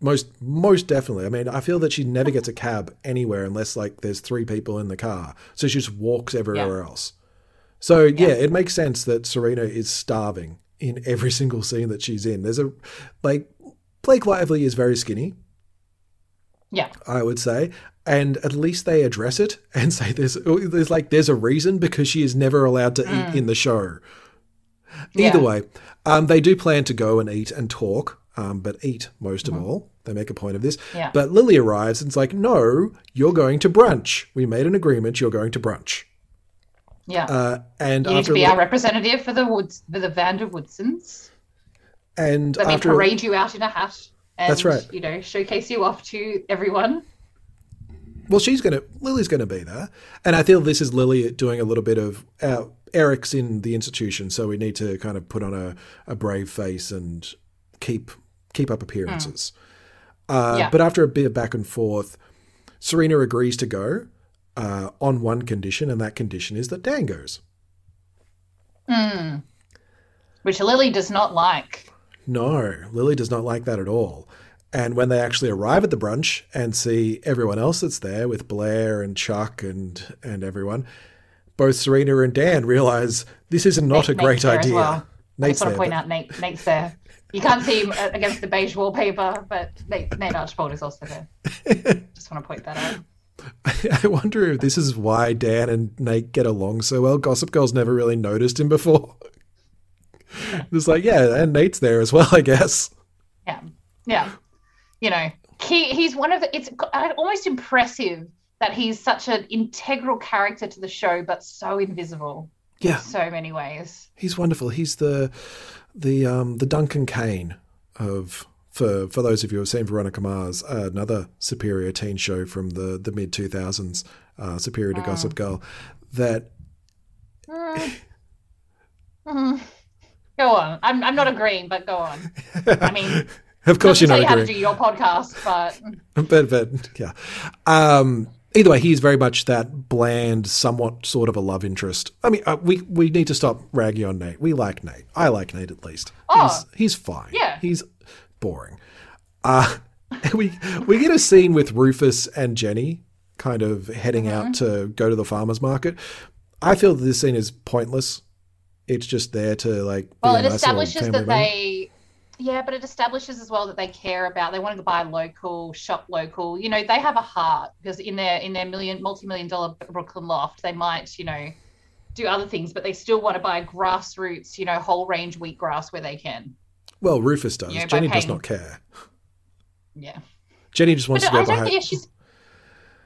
Most most definitely. I mean, I feel that she never gets a cab anywhere unless like there's three people in the car. So she just walks everywhere else. So yeah. it makes sense that Serena is starving in every single scene that she's in. There's a like Blake Lively is very skinny, Yeah. I would say, and at least they address it and say there's there's like there's a reason because she is never allowed to eat mm. in the show. Either Yeah. way, um, they do plan to go and eat and talk, um, but eat most of all. They make a point of this. Yeah. But Lily arrives and it's like, no, you're going to brunch. We made an agreement. You're going to brunch. Yeah. Uh, and you need to be our representative for the Woods for the van der Woodsens. and Let me after a- parade you out in a hat. And, That's right. You know, showcase you off to everyone. Well, she's gonna Lily's gonna be there, and I feel this is Lily doing a little bit of uh, Eric's in the institution, so we need to kind of put on a, a brave face and keep keep up appearances. Uh, Yeah. But after a bit of back and forth, Serena agrees to go uh, on one condition, and that condition is that Dan goes. Which Lily does not like. No, Lily does not like that at all. And when they actually arrive at the brunch and see everyone else that's there with Blair and Chuck and and everyone, both Serena and Dan realize this is not a great idea. well. I just want to point but- out Nate. Nate's there. You can't see him uh, against the beige wallpaper, but Nate, Nate Archibald is also there. just want to point that out. I wonder if this is why Dan and Nate get along so well. Gossip Girl's never really noticed him before. it's like, yeah, and Nate's there as well, I guess. Yeah, yeah. You know, he he's one of the. It's uh, almost impressive that he's such an integral character to the show, but so invisible. Yeah. in so many ways. He's wonderful. He's the the um the Duncan Kane of for for those of you who have seen Veronica Mars, uh, another superior teen show from the the mid two thousands, uh, superior to Gossip Girl. That Mhm. Go on. I'm I'm not agreeing, but go on. I mean, of course you're not you how to do your podcast, but but but yeah. Um, either way, he's very much that bland, somewhat sort of a love interest. I mean, uh, we we need to stop ragging on Nate. We like Nate. I like Nate at least. Oh, he's he's fine. yeah. he's boring. Uh, we we get a scene with Rufus and Jenny kind of heading Mm-hmm. out to go to the farmers market. I feel that this scene is pointless. It's just there to like. Be well, a it nice establishes that they. Yeah, but it establishes as well that they care about. They want to buy local, shop local. You know, they have a heart because in their in their million, multi-million dollar Brooklyn loft, they might, you know, do other things, but they still want to buy grassroots, you know, whole range wheatgrass where they can. Well, Rufus does. Yeah, by Jenny does not care. Yeah. Jenny just wants But to go I don't yeah, she's.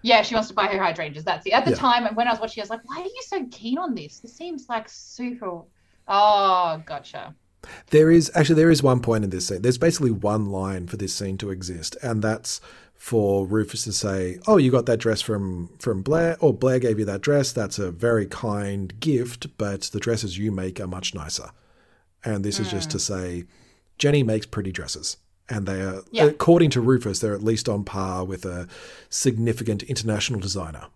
Yeah, she wants to buy her hydrangeas. That's it. At the Yeah. time when I was watching, I was like, "Why are you so keen on this? This seems like super." Oh, gotcha. There is actually there is one point in this scene. There's basically one line for this scene to exist, and that's for Rufus to say, "Oh, you got that dress from from Blair, or Blair gave you that dress. That's a very kind gift, but the dresses you make are much nicer." And this is just to mm. say, Jenny makes pretty dresses, and they are, Yeah. according to Rufus, they're at least on par with a significant international designer.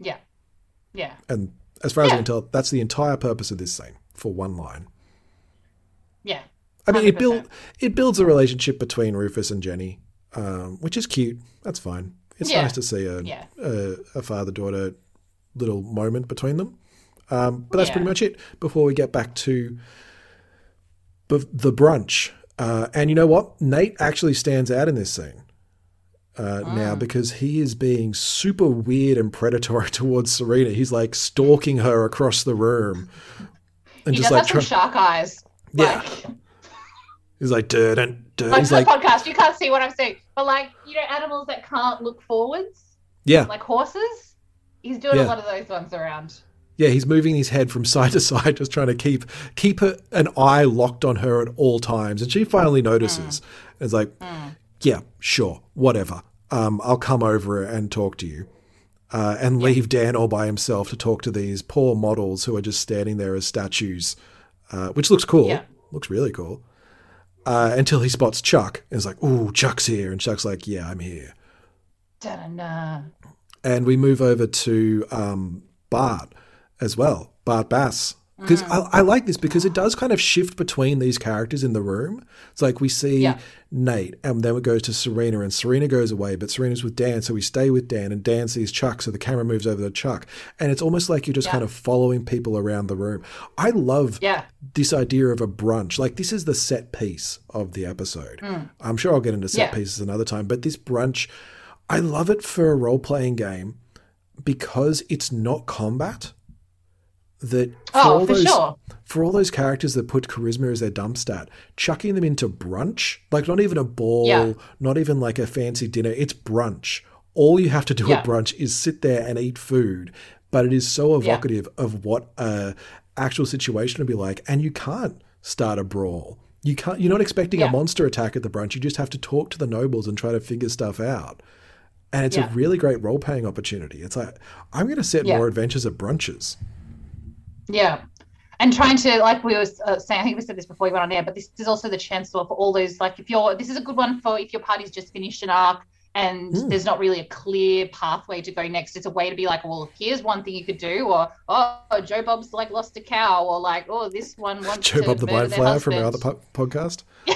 Yeah, yeah. and As far as I can tell, that's the entire purpose of this scene for one line. Yeah. I mean, it build it builds a relationship between Rufus and Jenny, um, which is cute. That's fine. It's Yeah. nice to see a Yeah. a, a father daughter little moment between them. Um, but that's Yeah. pretty much it. Before we get back to the, the brunch, uh, and you know what? Nate actually stands out in this scene. Uh, Now, Mm. because he is being super weird and predatory towards Serena, he's like stalking her across the room, and He just like have some try- shark eyes. Yeah. Like, he's like, and dirt. like He's like, podcast, you can't see what I'm saying. But like, you know, animals that can't look forwards, yeah, like horses. He's doing Yeah. a lot of those ones around. Yeah, he's moving his head from side to side, just trying to keep keep her, an eye locked on her at all times. And she finally notices. It's like, yeah, sure, whatever. Um, I'll come over and talk to you, uh, and leave Dan all by himself to talk to these poor models who are just standing there as statues, uh, which looks cool. Yeah. Looks really cool. Uh, until he spots Chuck and is like, "Ooh, Chuck's here," and Chuck's like, "Yeah, I'm here." Da-da-da. and we move over to um, Bart as well, Bart Bass. Because I, I like this because it does kind of shift between these characters in the room. It's like we see Yeah. Nate, and then it goes to Serena, and Serena goes away, but Serena's with Dan, so we stay with Dan, and Dan sees Chuck, so the camera moves over to Chuck, and it's almost like you're just Yeah. kind of following people around the room. I love Yeah. this idea of a brunch. Like this is the set piece of the episode. I'm sure I'll get into set Mm. Pieces another time, but this brunch, I love it for a role playing game because it's not combat. That oh, for Oh, all for those sure. for all those characters that put charisma as their dump stat, chucking them into brunch, like not even a ball, Yeah. not even like a fancy dinner, it's brunch. All you have to do Yeah. at brunch is sit there and eat food, but it is so Yeah. evocative of what a actual situation would be like, and you can't start a brawl. You can't. You're not expecting Yeah. a monster attack at the brunch. You just have to talk to the nobles and try to figure stuff out. And it's Yeah. a really great role playing opportunity. It's like I'm going to set Yeah. more adventures at brunches. Yeah. And trying to, like we were uh, saying, I think we said this before we went on air, but this is also the chance for all those, like, if you're, this is a good one for if your party's just finished an arc and Mm. there's not really a clear pathway to go next. It's a way to be like, well, here's one thing you could do, or, oh, Joe Bob's like lost a cow, or like, oh, this one wants Joe to Bob the Blind their Flower from our other po- podcast.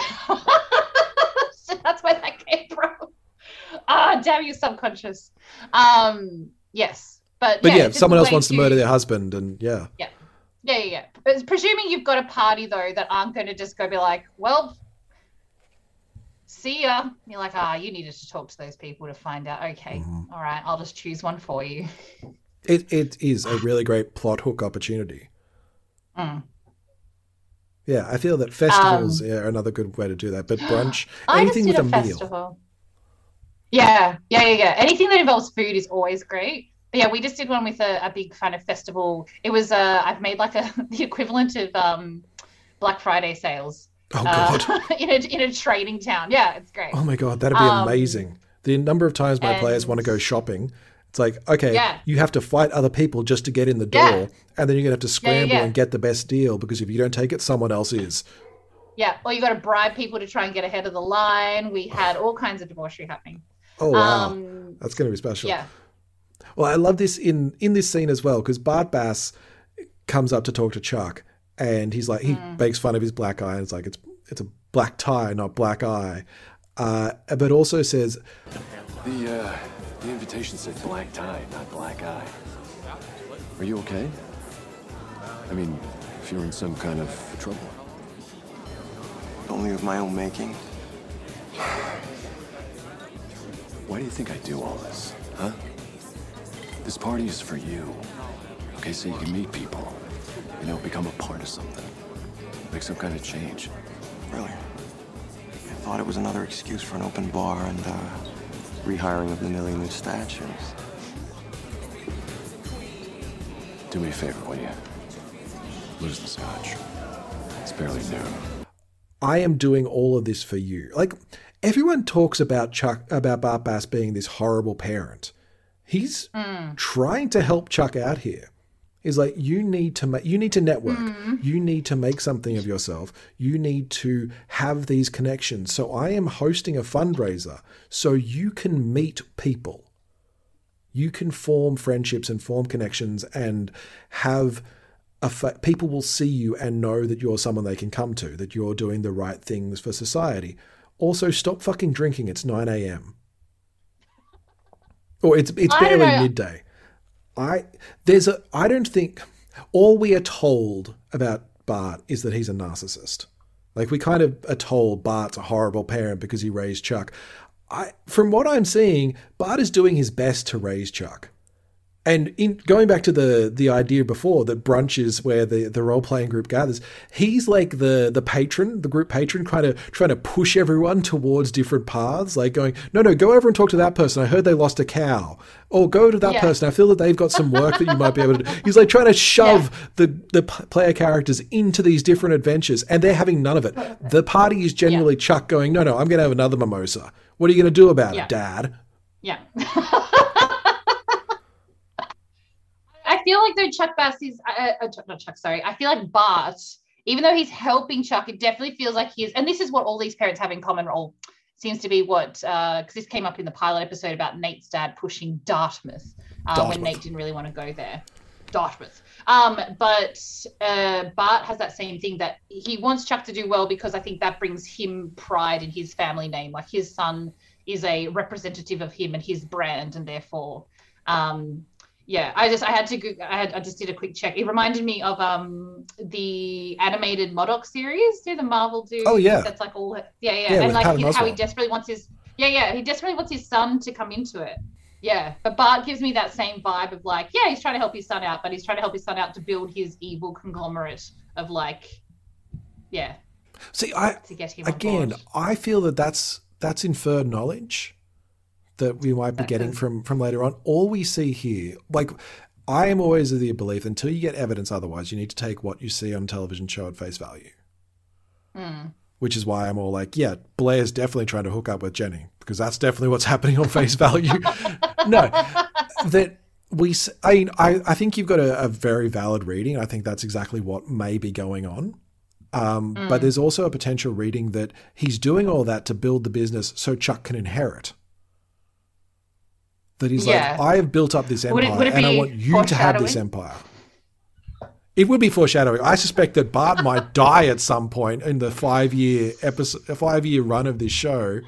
so that's where that came from. Ah, damn you, subconscious. Um, yes, but But yeah, just someone else wants to murder their husband, and yeah, Yeah. Yeah, yeah, yeah. But presuming you've got a party though that aren't going to just go be like, well, see ya. You're like, ah, you needed to talk to those people to find out. Okay, Mm-hmm. all right, I'll just choose one for you. it it is a really great plot hook opportunity. Mm. Yeah, I feel that festivals are another good way to do that. But brunch, Um, I anything just with a, a, meal. festival. Yeah, yeah, yeah, yeah. Anything that involves food is always great. But yeah, we just did one with a, a big kind of festival. It was uh, I've made like a the equivalent of um, Black Friday sales. Oh god, uh, in a in a trading town. Yeah, it's great. oh my god, that'd be Um, amazing. The number of times my players want to go shopping, it's like okay, Yeah. you have to fight other people just to get in the door, Yeah. and then you're gonna have to scramble yeah. and get the best deal because if you don't take it, someone else is. Yeah, or you got to bribe people to try and get ahead of the line. We had all kinds of debauchery happening. Oh wow, Um, that's gonna be special. yeah, Well, I love this in in this scene as well because Bart Bass comes up to talk to Chuck, and he's like he Mm. makes fun of his black eye, and it's like it's it's a black tie, not black eye, uh, but also says, The uh, the invitation said black tie, not black eye. Are you okay? I mean, if you're in some kind of trouble. Only of my own making. Why do you think I do all this, huh? This party is for you. Okay, so you can meet people. You know, become a part of something. Make some kind of change. Really? I thought it was another excuse for an open bar and uh, rehiring of the million new statues. Do me a favor, will you? Lose the scotch. It's barely noon. "I am doing all of this for you." Like everyone talks about Chuck about Bart Bass being this horrible parent. He's mm. trying to help Chuck out here. He's like, you need to make, you need to network. Mm-hmm. You need to make something of yourself. You need to have these connections. So I am hosting a fundraiser so you can meet people. you can form friendships and form connections and have a fa- people will see you and know that you're someone they can come to, that you're doing the right things for society. Also, stop fucking drinking. It's 9 a.m. Or it's it's barely midday. I there's a I don't think all we are told about Bart is that he's a narcissist. Like we kind of are told Bart's a horrible parent because he raised Chuck. I from what I'm seeing, Bart is doing his best to raise Chuck. And in going back to the the idea before that brunch is where the, the role playing group gathers, he's like the the patron, the group patron, kind of trying to push everyone towards different paths, like going, no, no, go over and talk to that person. I heard they lost a cow, or go to that Yeah. person. I feel that they've got some work that you might be able to. do. He's like trying to shove the the player characters into these different adventures, and they're having none of it. The party is genuinely Chuck going, no, no, I'm going to have another mimosa. What are you going to do about Yeah. it, Dad? Yeah. I feel like though Chuck Bass is uh, uh, Chuck- not Chuck, sorry. I feel like Bart, even though he's helping Chuck, it definitely feels like he is. And this is what all these parents have in common. All seems to be what because this came up in the pilot episode about Nate's dad pushing Dartmouth, uh, Dartmouth. when Nate didn't really want to go there. Dartmouth. Um, but uh, Bart has that same thing that he wants Chuck to do well because I think that brings him pride in his family name. Like his son is a representative of him and his brand, and therefore, um, yeah, I just I had to go, I had I just did a quick check. It reminded me of um the animated MODOK series. Do the Marvel do? Oh, yeah. that's like all. Yeah, yeah, Yeah, and like Patton how he desperately wants his. Yeah, yeah, he desperately wants his son to come into it. Yeah, but Bart gives me that same vibe of like, yeah, he's trying to help his son out, but he's trying to help his son out to build his evil conglomerate of like, yeah, See, I to get him again. I feel that that's that's inferred knowledge that we might be getting from from later on. All we see here, like I am always of the belief, until you get evidence otherwise, you need to take what you see on television show at face value. Hmm. Which is why I'm all like, yeah, Blair's definitely trying to hook up with Jenny because that's definitely what's happening on face value. no, that we. I mean, I, I think you've got a, a very valid reading. I think that's exactly what may be going on. Um, Mm. But there's also a potential reading that he's doing all that to build the business so Chuck can inherit. That he's Yeah. like, I have built up this Would empire, it- would it and I want you to have this empire. It would be foreshadowing. I suspect that Bart might die at some point in the five year episode, five year run of this show,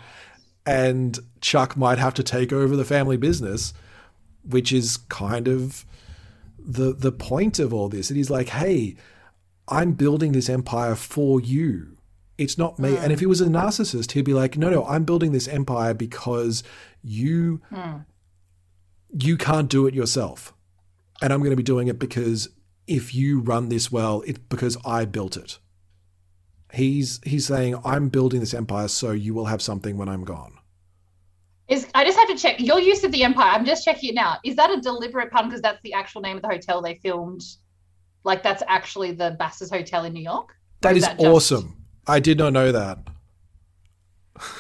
and Chuck might have to take over the family business, which is kind of the the point of all this. And he's like, "Hey, I'm building this empire for you. It's not me." And if hmm. he was a narcissist, he'd be like, "No, no, I'm building this empire because you hmm. You can't do it yourself, and I'm going to be doing it because if you run this well, it's because I built it." He's he's saying, "I'm building this empire so you will have something when I'm gone." Is I just have to check your use of the Empire. I'm just checking it now. Is that a deliberate pun because that's the actual name of the hotel they filmed? Like that's actually the Bass's Hotel in New York. Or That is that just- awesome. I did not know that.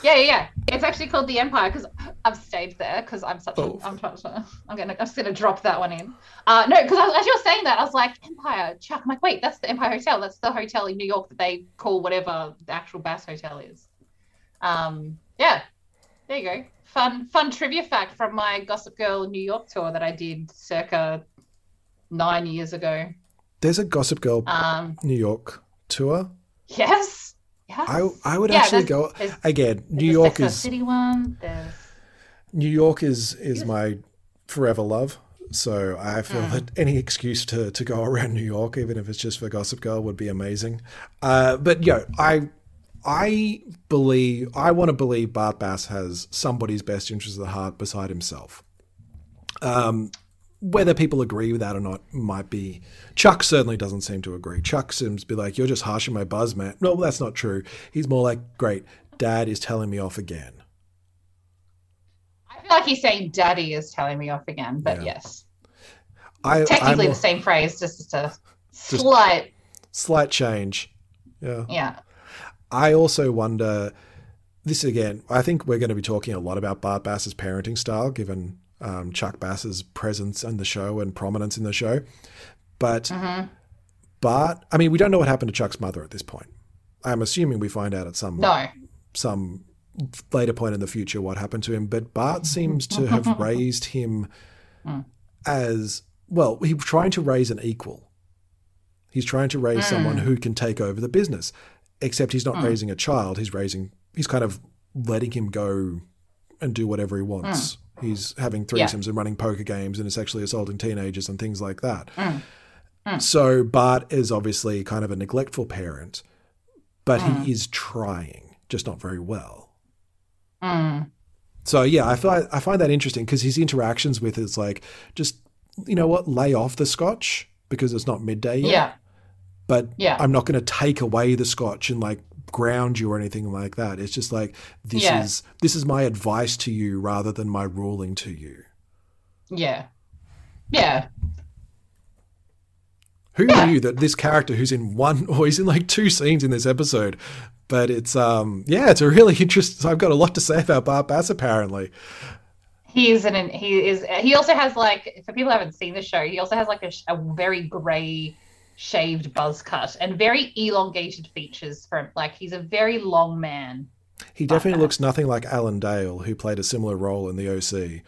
Yeah, yeah, yeah. It's actually called the Empire because I've stayed there because I'm such. Oh. A, I'm trying to. I'm gonna. I'm just gonna drop that one in. Uh, no, because as you were saying that, I was like Empire, Chuck. I'm like, wait, that's the Empire Hotel. That's the hotel in New York that they call whatever the actual Bass Hotel is. Um, yeah. There you go. Fun, fun trivia fact from my Gossip Girl New York tour that I did circa nine years ago. There's a Gossip Girl Um, New York tour. yes. Yes. I I would Yeah, actually go again. New York is City one. There's New York is is my forever love. So I feel Mm. that any excuse to to go around New York, even if it's just for Gossip Girl, would be amazing. Uh, but yeah, I I believe I want to believe Bart Bass has somebody's best interest at heart beside himself. Um, whether people agree with that or not might be. Chuck certainly doesn't seem to agree. Chuck seems to be like, "You're just harshing my buzz, man." No, that's not true. He's more like, "Great, Dad is telling me off again." I feel like he's saying daddy is telling me off again, but Yeah. yes. I Technically I'm- the same phrase, just a slight slight change. Yeah. yeah. I also wonder this again. I think we're going to be talking a lot about Bart Bass's parenting style, given um, Chuck Bass's presence in the show and prominence in the show. But Mm-hmm. Bart, I mean, we don't know what happened to Chuck's mother at this point. I'm assuming we find out at some No. some later point in the future what happened to him. But Bart seems to have raised him as well. He's trying to raise an equal. He's trying to raise someone who can take over the business, except he's not raising a child. He's raising. He's kind of letting him go and do whatever he wants. He's having Yeah. threesomes and running poker games and is sexually assaulting teenagers and things like that. Mm. Mm. So Bart is obviously kind of a neglectful parent, but he mm. is trying, just not very well. So yeah, I find I find that interesting because his interactions with is like just you know what, lay off the scotch because it's not midday yet. Yeah. But Yeah. I'm not going to take away the scotch and like ground you or anything like that. It's just like this Yeah. is this is my advice to you rather than my ruling to you. Yeah. Yeah. Who knew that this character who's in one or he's in like two scenes in this episode, but it's um yeah, it's a really interesting. I've got a lot to say about Bart Bass apparently. He is an he is he also has like for people who haven't seen the show, he also has like a, a very grey shaved buzz cut and very elongated features from like he's a very long man. He definitely looks nothing like Alan Dale, who played a similar role in the OC.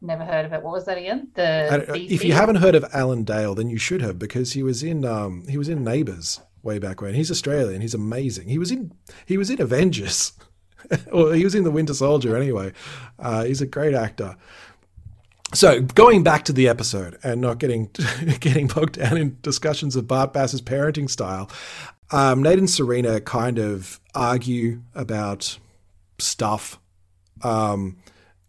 Never heard of it. What was that again? The if you haven't heard of Alan Dale, then you should have because he was in um, he was in Neighbours way back when. He's Australian. He's amazing. He was in he was in Avengers, or he was in The Winter Soldier anyway. Uh, he's a great actor. So going back to the episode and not getting getting bogged down in discussions of Bart Bass's parenting style, um, Nate and Serena kind of argue about stuff. Um,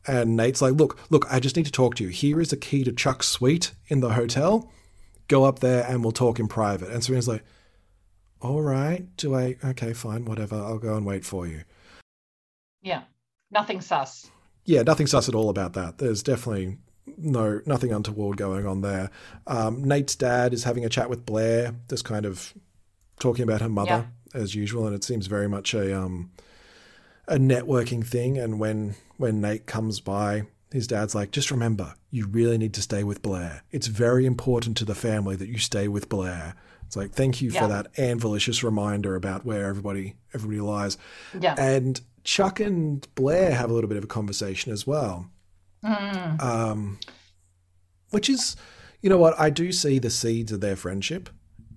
and Nate's like, "Look, look, I just need to talk to you. Here is the key to Chuck's suite in the hotel. Go up there and we'll talk in private." And Serena's like, "All right, do I? Okay, fine, whatever. I'll go and wait for you." Yeah. Nothing sus. yeah, nothing sus at all about that. There's definitely no nothing untoward going on there. Um, Nate's dad is having a chat with Blair, just kind of talking about her mother as usual, and it seems very much a um, a networking thing. And when when Nate comes by, his dad's like, "Just remember, you really need to stay with Blair. It's very important to the family that you stay with Blair." It's like, thank you Yeah. for that anvilicious reminder about where everybody everybody lies. Yeah. And Chuck and Blair have a little bit of a conversation as well. Mm. Um, which is, you know what, I do see the seeds of their friendship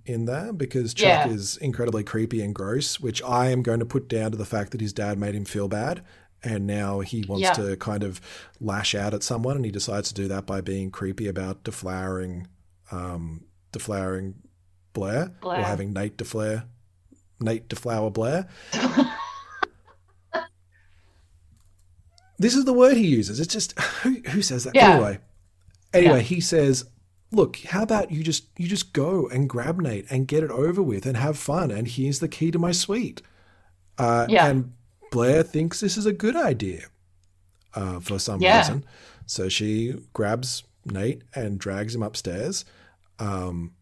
in there because Chuck Yeah. is incredibly creepy and gross, which I am going to put down to the fact that his dad made him feel bad. And now he wants Yeah. to kind of lash out at someone, and he decides to do that by being creepy about deflowering, um, deflowering Blair, or Blair. having Nate deflare, Nate deflower Blair. this is the word he uses. It's just who who says that Yeah. anyway. Anyway, Yeah. he says, "Look, how about you just you just go and grab Nate and get it over with and have fun. And here's the key to my suite." Uh, Yeah. And Blair thinks this is a good idea uh, for some Yeah. reason. So she grabs Nate and drags him upstairs, um,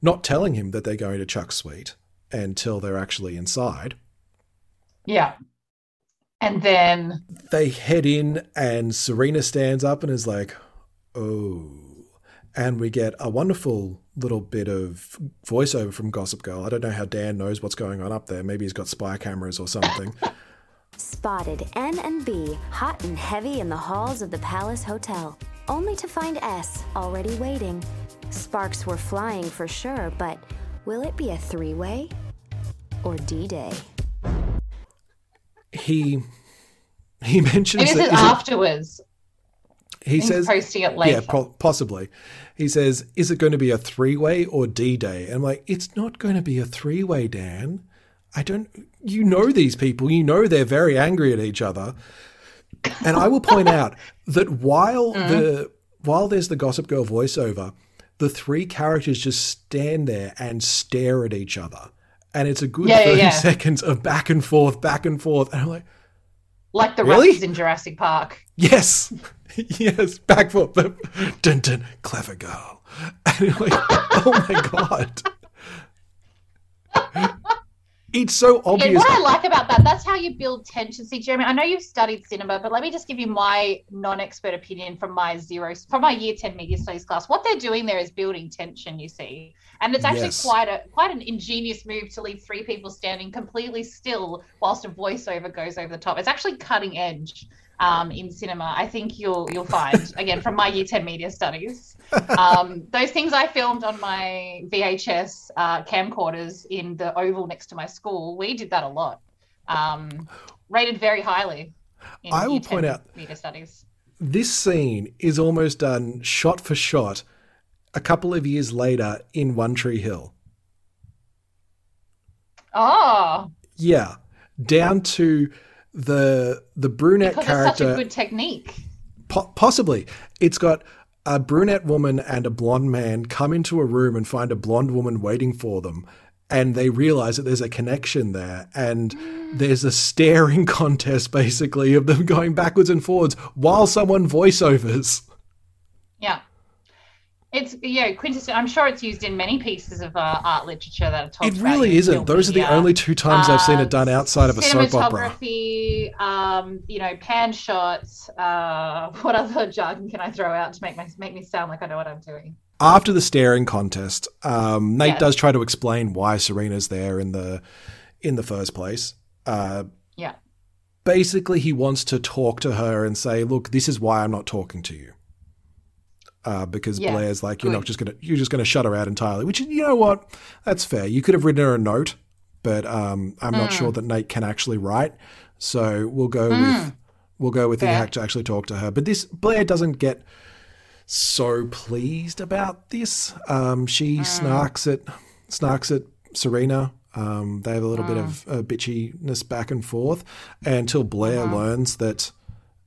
not telling him that they're going to Chuck's suite until they're actually inside. Yeah. And then they head in and Serena stands up and is like, "Oh." And we get a wonderful little bit of voiceover from Gossip Girl. I don't know how Dan knows what's going on up there. Maybe he's got spy cameras or something. Spotted N and B hot and heavy in the halls of the Palace Hotel, only to find S already waiting. Sparks were flying for sure, but will it be a three way or D Day? He he mentions maybe that is it- afterwards. he says posting it later. Yeah, po- possibly. He says, "Is it going to be a three-way or D-Day?" And I'm like, "It's not going to be a three-way, Dan. I don't. You know these people. You know they're very angry at each other." And I will point out that while Mm. the while there's the Gossip Girl voiceover, the three characters just stand there and stare at each other, and it's a good Yeah, yeah, thirty yeah. seconds of back and forth, back and forth, and I'm like. like the Really? raptors in Jurassic Park. Yes, yes, back but dun dun, clever girl. And you're like, oh my god, it's so And obvious. what I like about that, that's how you build tension. See, Jeremy, I know you've studied cinema, but let me just give you my non-expert opinion from my zero, from my year ten media studies class. What they're doing there is building tension. You see, and it's actually Yes. quite a quite an ingenious move to leave three people standing completely still whilst a voiceover goes over the top. It's actually cutting edge. um, in cinema, I think you'll you'll find again from my year ten media studies. Um, those things I filmed on my VHS uh, camcorders in the oval next to my school, we did that a lot. Um, rated very highly. In I will point 10 out- media studies. This scene is almost done shot for shot a couple of years later in One Tree Hill. Oh, Yeah, down to the the brunette because character. it's such a good technique. Po- possibly. It's got a brunette woman and a blonde man come into a room and find a blonde woman waiting for them. And they realize that there's a connection there. And mm. there's a staring contest, basically, of them going backwards and forwards while someone voiceovers. It's yeah, quintessential. I'm sure it's used in many pieces of uh, art literature that are talked It really isn't. Those are the only two times I've seen it done outside of a soap opera. Cinematography, um, you know, pan shots. Uh, what other jargon can I throw out to make my, make me sound like I know what I'm doing? After the staring contest, um, Nate Yeah. does try to explain why Serena's there in the in the first place. Uh, Yeah. basically he wants to talk to her and say, "Look, this is why I'm not talking to you." Uh, because Yeah, Blair's like, "You're not just gonna, you're just gonna shut her out entirely." Which you know what, that's fair. You could have written her a note, but um, I'm not Mm. sure that Nate can actually write. So we'll go Mm. with we'll go with the Fair. hack to actually talk to her. But this Blair doesn't get so pleased about this. Um, she snarks at snarks at Serena. Um, they have a little bit of uh, bitchiness back and forth until Blair learns that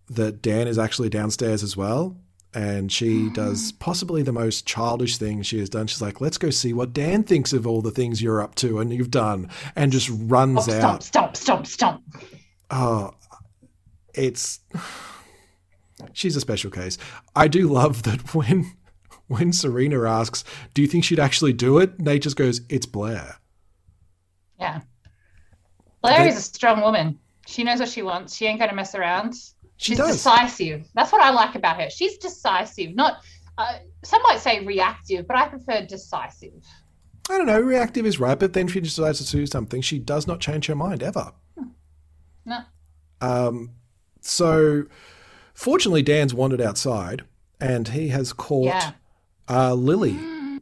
that Dan is actually downstairs as well. And she does possibly the most childish thing she has done. She's like, "Let's go see what Dan thinks of all the things you're up to and you've done," and just runs Stomp, out. stomp, stomp, stomp. Oh, it's she's a special case. I do love that when when Serena asks, "Do you think she'd actually do it?" Nate just goes, "It's Blair." Yeah. Blair They- is a strong woman. She knows what she wants. She ain't going to mess around. She She's does. decisive. That's what I like about her. She's decisive. Not uh, some might say reactive, but I prefer decisive. I don't know. Reactive is right, but then she decides to do something, she does not change her mind ever. No. Um, so, fortunately, Dan's wandered outside, and he has caught Yeah. uh, Lily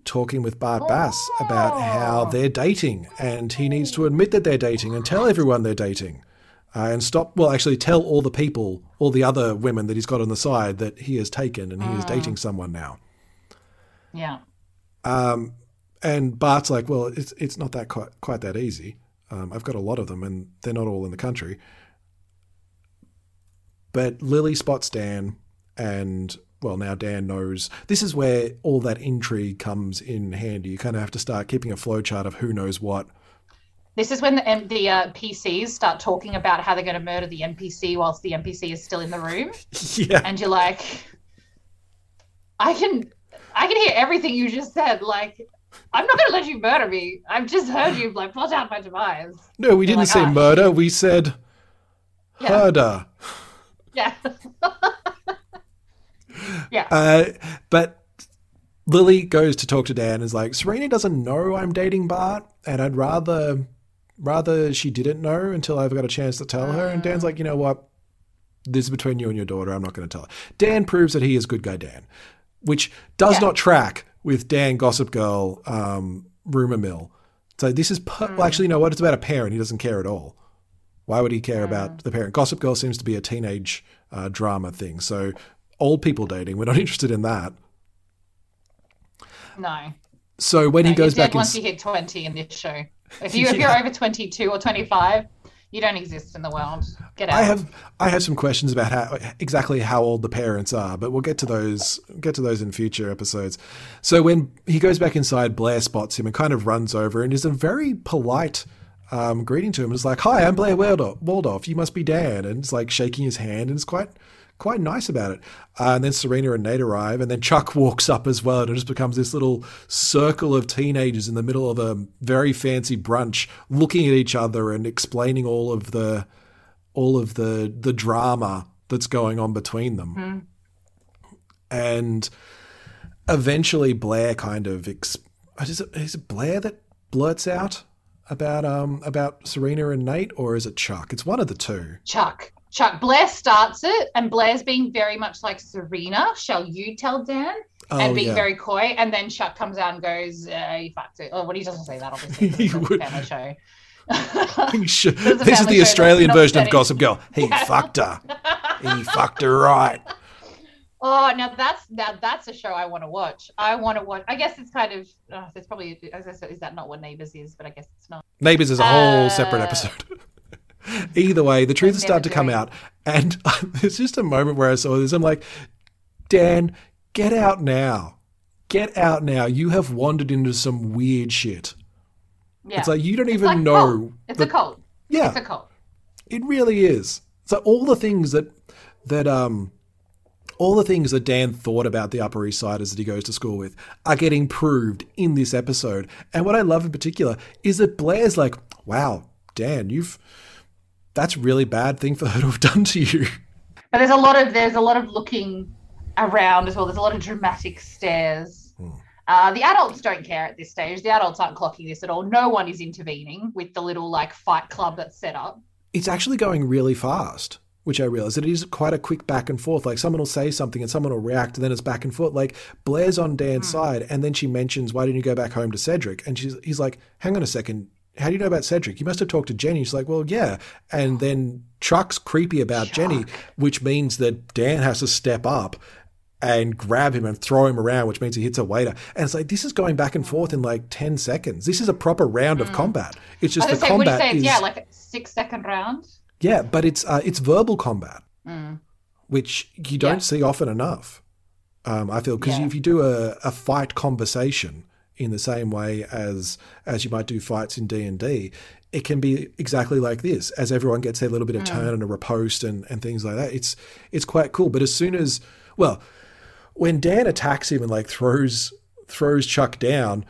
talking with Bart Bass about how they're dating, and he needs to admit that they're dating and tell everyone they're dating, uh, and stop. Well, actually, tell all the people, all the other women that he's got on the side that he has taken and he is Mm. dating someone now. Yeah. Um, and Bart's like, well, it's it's not that quite, quite that easy. Um, I've got a lot of them, and they're not all in the country. But Lily spots Dan, and well, now Dan knows. This is where all that intrigue comes in handy. You kind of have to start keeping a flowchart of who knows what. This is when the, M- the uh, PCs start talking about how they're going to murder the NPC whilst the NPC is still in the room. Yeah. And you're like, I can, I can hear everything you just said. Like, I'm not going to let you murder me. I've just heard you like plot out my demise. No, we You're didn't like, say "Ah, murder. We said Yeah. herder. Yeah. yeah. Uh, but Lily goes to talk to Dan and is like, Serena doesn't know I'm dating Bart, and I'd rather rather she didn't know until I've got a chance to tell her. And Dan's like, you know what? This is between you and your daughter. I'm not going to tell her. Dan proves that he is good guy Dan, which does Yeah. not track with Dan Gossip Girl um, rumor mill. So this is per- well, actually, you know what? It's about a parent. He doesn't care at all. Why would he care about the parent? Gossip Girl seems to be a teenage uh, drama thing. So old people dating, we're not interested in that. no. So when No, he goes back in, once you hit 20 in this show. If you if you're Yeah. over 22 or 25, you don't exist in the world. Get out. I have I have some questions about how exactly how old the parents are, but we'll get to those get to those in future episodes. So when he goes back inside, Blair spots him and kind of runs over and is a very polite um, greeting to him. It's like, "Hi, I'm Blair Waldorf. Waldorf. You must be Dan," and it's like shaking his hand and it's quite quite nice about it. Uh, and then Serena and Nate arrive, and then Chuck walks up as well, and it just becomes this little circle of teenagers in the middle of a very fancy brunch, looking at each other and explaining all of the all of the the drama that's going on between them. And eventually, Blair kind of ex- is it, is it Blair that blurts out about um about Serena and Nate, or is it Chuck? It's one of the two. Chuck. Chuck Blair starts it, and Blair's being very much like Serena. Shall you tell Dan? Oh, and being yeah. very coy, and then Chuck comes out and goes, uh, "You fucked it." Oh, well, he doesn't say that, obviously. it's a would. family show. He should- There's a this is the Australian version of. Gossip Girl. He Yeah. fucked her. He fucked her right. Oh, now that's now that's a show I want to watch. I want to watch. I guess it's kind of. Uh, there's probably. As I said, is that not what Neighbours is? But I guess it's not. Neighbours is a whole separate Uh, episode. Either way, the truth has started to come out, and there's just a moment where I saw this. I'm like, Dan, get out now. Get out now. You have wandered into some weird shit. Yeah. It's like you don't It's even like know. It's the- a cult. Yeah. It's a cult. It really is. So all the things that that um all the things that Dan thought about the Upper East Siders that he goes to school with are getting proved in this episode. And what I love in particular is that Blair's like, "Wow, Dan, you've that's a really bad thing for her to have done to you." But there's a lot of there's a lot of looking around as well. There's a lot of dramatic stares. Hmm. Uh, the adults don't care at this stage. The adults aren't clocking this at all. No one is intervening with the little like fight club that's set up. It's actually going really fast, which I realize it is quite a quick back and forth. Like someone will say something and someone will react, and then it's back and forth. Like Blair's on Dan's side, and then she mentions, "Why didn't you go back home to Cedric?" And she's he's like, "Hang on a second. How do you know about Cedric? You must have talked to Jenny." She's like, "Well, yeah." And then Chuck's creepy about Jenny, which means that Dan has to step up and grab him and throw him around, which means he hits a waiter. And it's like this is going back and forth in like ten seconds. This is a proper round of combat. It's just the say, what do you combat say? is It's, yeah, like a six second round. yeah, but it's uh, it's verbal combat, Mm. which you don't Yeah. see often enough. Um, I feel because Yeah. if you do a, a fight conversation in the same way as as you might do fights in D and D, it can be exactly like this. As everyone gets their little bit of Mm. turn and a riposte and, and things like that, it's it's quite cool. But as soon as well, when Dan attacks him and like throws throws Chuck down,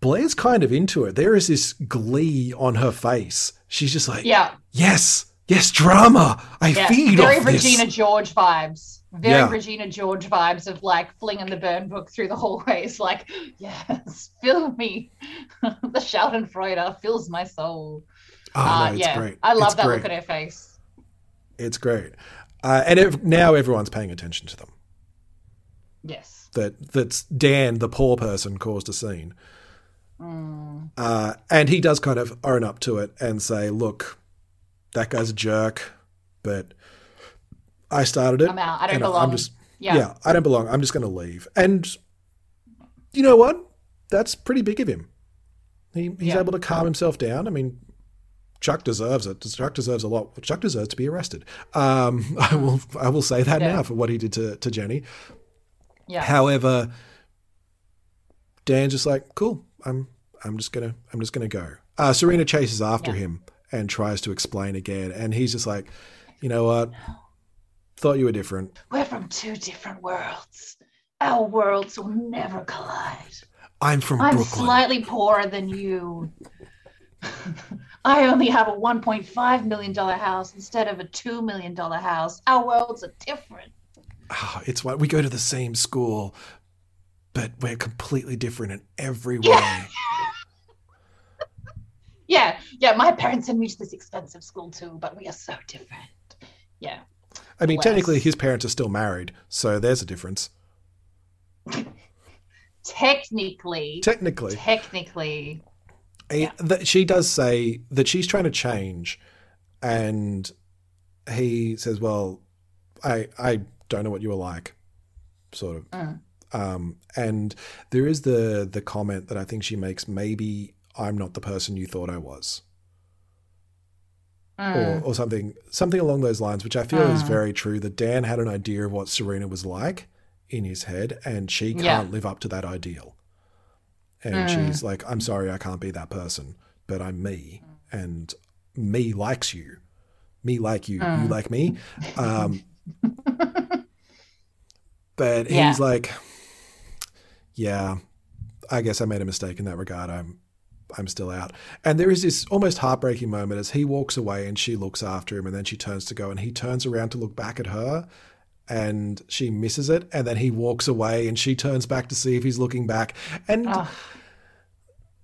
Blair's kind of into it. There is this glee on her face. She's just like, Yeah. yes, yes, drama. I Yeah. feed Very off this. Regina George vibes. Very Yeah. Regina George vibes of like flinging the burn book through the hallways. Like, yes, fill me. the Schadenfreude fills my soul. Oh, no, Uh, it's yeah, great. I love It's that great. look at her face. It's great, uh, and ev- now everyone's paying attention to them. Yes. That that's Dan, the poor person, caused a scene, Mm. uh, and he does kind of own up to it and say, "Look, that guy's a jerk, but I started it. I'm out. I don't belong." I'm just Yeah. yeah, I don't belong. I'm just going to leave." And you know what? That's pretty big of him. He, he's Yeah. able to calm himself down. I mean, Chuck deserves it. Chuck deserves a lot. Chuck deserves to be arrested. Um, I will. I will say that Yeah. now for what he did to, to Jenny. Yeah. However, Dan's just like, cool. I'm. I'm just gonna. I'm just gonna go. Uh, Serena chases after him and tries to explain again, and he's just like, you know what? Thought you were different. We're from two different worlds. Our worlds will never collide. I'm from I'm Brooklyn. slightly poorer than you. I only have a $1.5 million house instead of a $2 million house. Our worlds are different. Ah, it's why we go to the same school, but we're completely different in every way. Yeah, yeah, my parents sent me to this expensive school too, but we are so different. Yeah. I mean, technically, his parents are still married, so there's a difference. Technically. Technically. Technically. He- she does say that she's trying to change, and he says, "Well, I I don't know what you were like," sort of. Mm. Um, and there is the the comment that I think she makes. Maybe I'm not the person you thought I was, Mm. or something something along those lines, which I feel is Mm. very true. That Dan had an idea of what Serena was like in his head, and she can't Yeah. live up to that ideal. And Mm. she's like, I'm sorry, I can't be that person, but I'm me, and me likes you. Me like you, you Mm. like me. Um, but Yeah. he's like, yeah, I guess I made a mistake in that regard. I'm I'm still out. And there is this almost heartbreaking moment as he walks away and she looks after him and then she turns to go and he turns around to look back at her and she misses it and then he walks away and she turns back to see if he's looking back. And ah.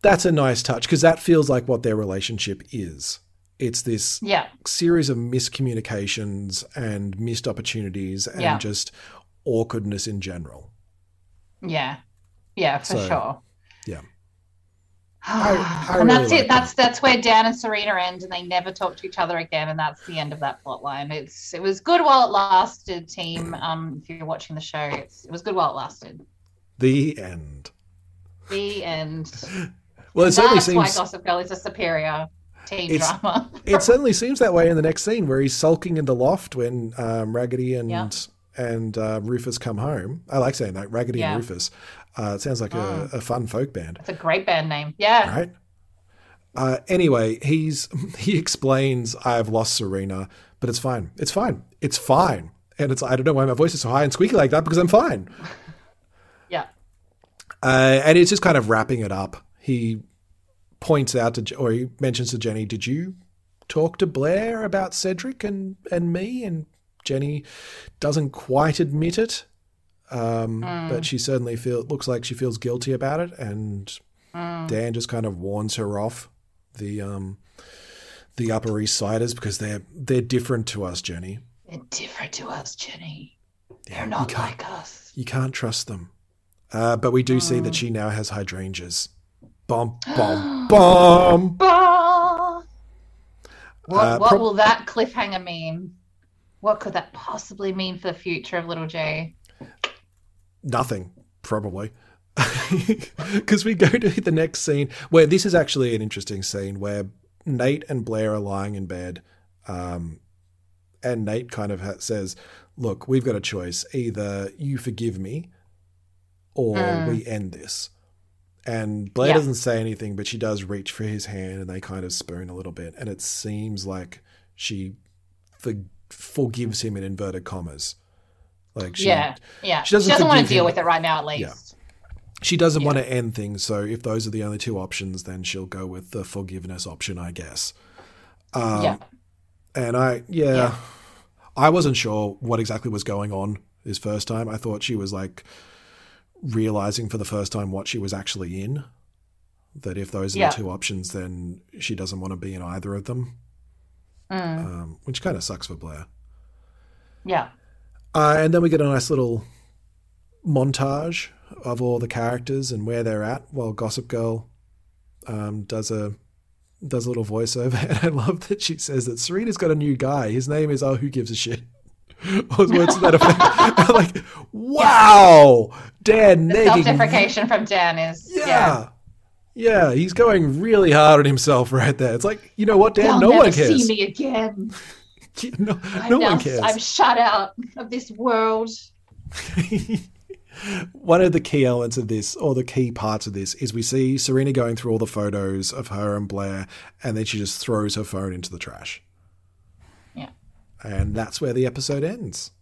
that's a nice touch because that feels like what their relationship is. It's this Yeah. series of miscommunications and missed opportunities and Yeah. just awkwardness in general. Yeah. Yeah, for So, sure. Yeah. I and really that's like it. That's that's where Dan and Serena end, and they never talk to each other again, and that's the end of that plot line. It's it was good while it lasted, team. Um, if you're watching the show, it's, it was good while it lasted. The end. The end. Well, it And certainly that's why seems Gossip Girl is a superior teen It's- drama. it certainly seems that way in the next scene where he's sulking in the loft when um, Raggedy and Yeah. and uh, Rufus come home. I like saying that Raggedy Yeah. and Rufus. Uh, it sounds like a, a fun folk band, It's a great band name. Yeah. right? Uh, anyway, he's he explains I've lost Serena, but it's fine. It's fine. It's fine. And it's I don't know why my voice is so high and squeaky like that because I'm fine. Yeah. Uh, and it's just kind of wrapping it up. He points out to, or he mentions to Jenny, "Did you talk to Blair about Cedric and and me?" And Jenny doesn't quite admit it, um, Mm. but she certainly feel looks like she feels guilty about it. And Mm. Dan just kind of warns her off the um, the Upper East Siders because they're they're different to us, Jenny. They're different to us, Jenny. Yeah, They're you not like us. You can't trust them. Uh, but we do see Mm. that she now has hydrangeas. Bomb, bomb, bomb. Bah! What, Uh, what prob- will that cliffhanger mean? What could that possibly mean for the future of Little J? Nothing, probably. Because we go to the next scene where this is actually an interesting scene where Nate and Blair are lying in bed. Um, and Nate kind of ha- says, Look, we've got a choice. Either you forgive me or Mm. we end this. And Blair Yeah. doesn't say anything, but she does reach for his hand and they kind of spoon a little bit. And it seems like she for- forgives him in inverted commas. Like she, yeah, yeah. she doesn't want to deal with it right now, at least. Yeah. she doesn't want to end things. So if those are the only two options, then she'll go with the forgiveness option, I guess. Um, Yeah. And I, yeah, Yeah. I wasn't sure what exactly was going on this first time. I thought she was like realizing for the first time what she was actually in. That if those are Yeah. the two options, then she doesn't want to be in either of them, Mm. um, which kind of sucks for Blair. Yeah. Uh, and then we get a nice little montage of all the characters and where they're at while Gossip Girl um, does a does a little voiceover. And I love that she says that Serena's got a new guy. His name is Oh Who Gives a Shit. or words to that effect. Like, wow, Dan The self-deprecation from Dan is yeah. Yeah. Yeah, he's going really hard on himself right there. It's like, you know what, Dan? They'll no one cares. see me again. No, I'm no now- one cares. I'm shut out of this world. one of the key elements of this, or the key parts of this, is we see Serena going through all the photos of her and Blair, and then she just throws her phone into the trash. Yeah. And that's where the episode ends.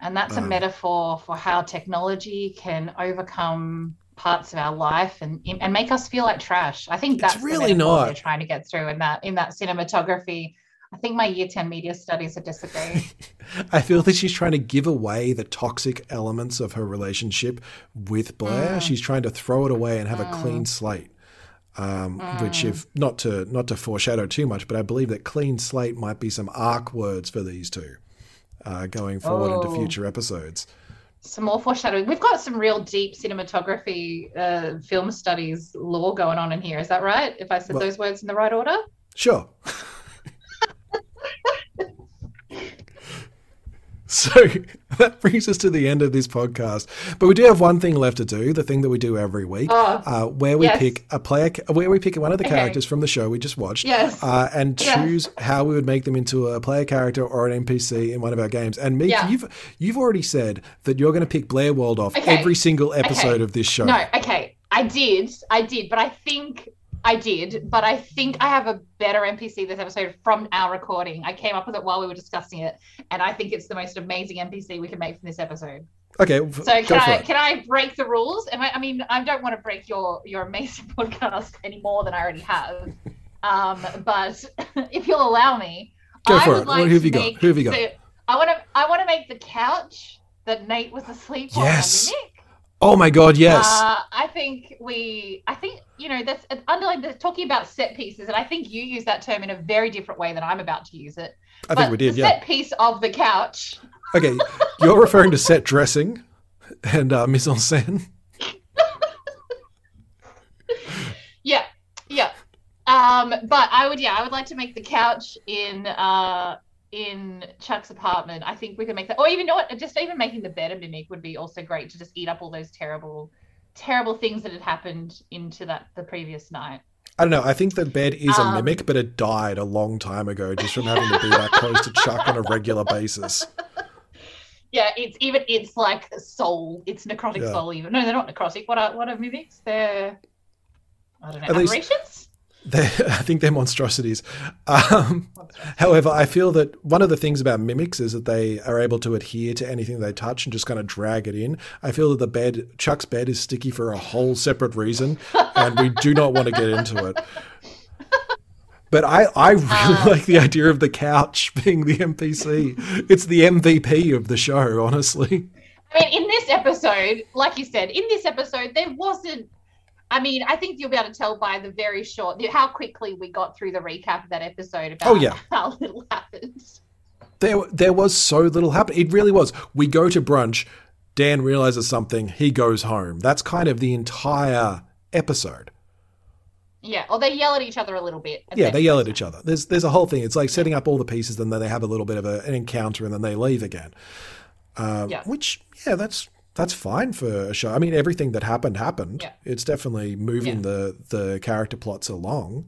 And that's a Um, metaphor for how technology can overcome parts of our life and and make us feel like trash. I think that's really not. they're trying to get through in that in that cinematography. I think my year 10 media studies are disagree. I feel that she's trying to give away the toxic elements of her relationship with Blair. Mm. She's trying to throw it away and have a clean slate. Um, Which, Mm. if not to not to foreshadow too much, but I believe that clean slate might be some arc words for these two uh, going forward into Oh. future episodes. some more foreshadowing. We've got some real deep cinematography, uh, film studies law going on in here. Is that right? If I said Well- those words in the right order? Sure. So that brings us to the end of this podcast. But we do have one thing left to do, the thing that we do every week, Oh, uh, where we yes. pick a player, where we pick one of the Okay. characters from the show we just watched, Yes. uh, and Yes. choose how we would make them into a player character or an NPC in one of our games. And Meek, Yeah. you've you've already said that you're going to pick Blair Waldorf Okay. every single episode Okay. of this show. No, okay. I did. I did. But I think I did. But I think I have a better NPC this episode from our recording. I came up with it while we were discussing it. And I think it's the most amazing NPC we can make from this episode. Okay, So can I it. can I break the rules? I, I mean, I don't want to break your your amazing podcast any more than I already have. Um, but if you'll allow me, Go I for would it. like Who have you to got? make- Who have you got? so I want to I want to make the couch that Nate was asleep Yes. on mimic. Oh my god, yes. Uh, I think we, I think you know that's underlying. They're talking about set pieces, and I think you use that term in a very different way than I'm about to use it. I think we did, yeah. Set piece of the couch. Okay, you're referring to set dressing and uh, mise en scène. Yeah, yeah. Um, but I would, yeah, I would like to make the couch in uh in Chuck's apartment. I think we could make that, or even know what, just even making the bed a mimic would be also great to just eat up all those terrible, terrible things that had happened into that the previous night. I don't know. I think the bed is a Um, mimic, but it died a long time ago just from having to be that close to Chuck on a regular basis. Yeah, it's even it's like soul. It's necrotic Yeah. soul. Even no, they're not necrotic. What are what are mimics? They're I don't know aberrations. I think they're monstrosities. Um, however, I feel that one of the things about mimics is that they are able to adhere to anything they touch and just kind of drag it in. I feel that the bed, Chuck's bed, is sticky for a whole separate reason, and we do not want to get into it. But I, I really Um, like the idea of the couch being the NPC. It's the MVP of the show, honestly. I mean, in this episode, like you said, in this episode, there wasn't. I mean, I think you'll be able to tell by the very short, how quickly we got through the recap of that episode about Oh, yeah. how little happened. There, there was so little happening. It really was. We go to brunch. Dan realizes something. He goes home. That's kind of the entire episode. Yeah, or they yell at each other a little bit. Yeah, they yell at each other. There's there's a whole thing. It's like setting up all the pieces, and then they have a little bit of a, an encounter, and then they leave again. Um, Yeah. Which, yeah, that's that's fine for a show. I mean, everything that happened happened. Yeah. It's definitely moving Yeah. the the character plots along.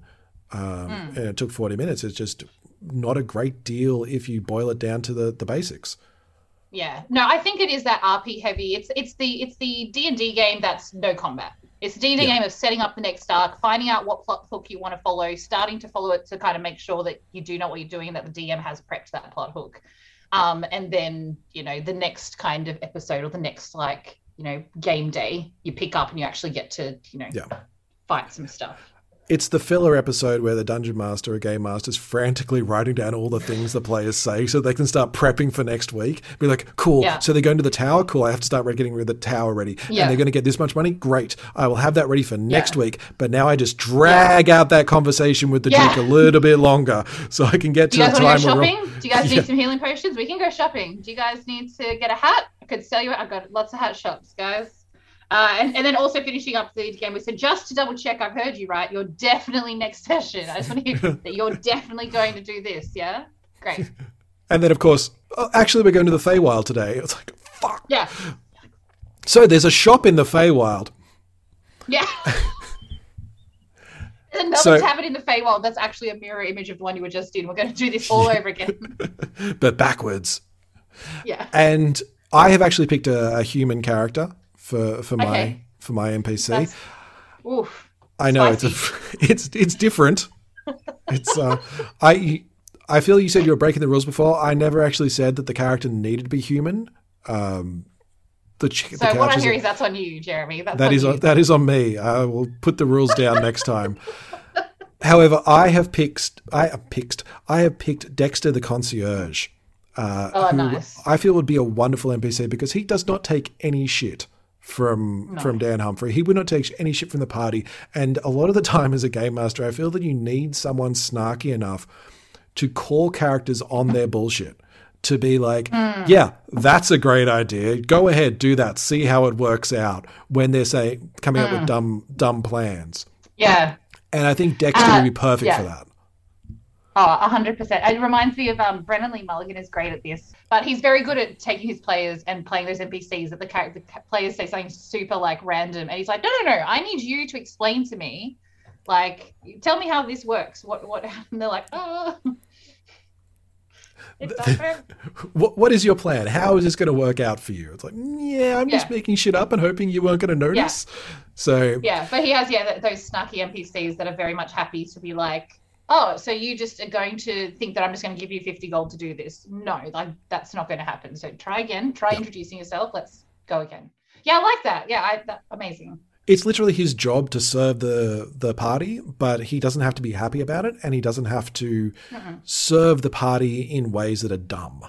Um, Mm. And it took forty minutes. It's just not a great deal if you boil it down to the the basics. Yeah, no, I think it is that RP heavy. It's it's the it's the D and D game that's no combat. It's the D and D game of setting up the next arc, finding out what plot hook you want to follow, starting to follow it to kind of make sure that you do know what you're doing, and that the DM has prepped that plot hook, um, and then you know the next kind of episode or the next like you know game day, you pick up and you actually get to you know Yeah. fight some stuff. It's the filler episode where the dungeon master or game master is frantically writing down all the things the players say so they can start prepping for next week. Be like, cool. Yeah. So they're going to the tower. Cool. I have to start getting rid of the tower ready. Yeah. And they're going to get this much money. Great. I will have that ready for next week. But now I just drag out that conversation with the Yeah. Duke a little bit longer so I can get to the time go where shopping? Do you guys need some healing potions? We can go shopping. Do you guys need to get a hat? I could sell you. I've got lots of hat shops, guys. Uh, and, and then also finishing up the game, we said just to double check, I've heard you right. You're definitely next session. I just want to hear that you're definitely going to do this. Yeah, great. And then, of course, oh, actually, we're going to the Feywild today. It's like, fuck. Yeah, so there's a shop in the Feywild. yeah. There's Another So- tavern in the Feywild. That's actually a mirror image of the one you were just in. We're going to do this all over again. but backwards. yeah. And I have actually picked a, a human character for for my Okay. for my NPC. That's- Oof. I know it's a, it's it's different. It's uh, I I feel you said you were breaking the rules before. I never actually said that the character needed to be human. Um, the, ch- the So what couch I is that's on you, Jeremy. That's that on is on, that is on me. I will put the rules down next time. However, I have picked I have picked I have picked Dexter the concierge. Uh, Oh, who nice. I feel would be a wonderful NPC because he does not take any shit from No. from Dan Humphrey. He would not take any shit from the party. And a lot of the time, as a game master, I feel that you need someone snarky enough to call characters on their bullshit. To be like, Hmm. yeah, that's a great idea. Go ahead, do that. See how it works out. When they're saying coming up Hmm. with dumb dumb plans. Yeah. And I think Dexter Uh, would be perfect yeah. for that. Oh, hundred percent. It reminds me of um, Brennan Lee Mulligan is great at this, but he's very good at taking his players and playing those NPCs that the character the players say something super like random, and he's like, no, no, no, I need you to explain to me, like, tell me how this works. What, what? And they're like, oh. What what is your plan? How is this going to work out for you? It's like, "Mm, yeah, I'm just making shit up and hoping you weren't going to notice. So yeah, but he has yeah th- those snarky NPCs that are very much happy to be like, oh, so you just are going to think that I'm just going to give you 50 gold to do this? No, like that's not going to happen. So try again. Try introducing yourself. Let's go again. Yeah, I like that. Yeah, I, that amazing. it's literally his job to serve the the party, but he doesn't have to be happy about it, and he doesn't have to Mm-mm. serve the party in ways that are dumb.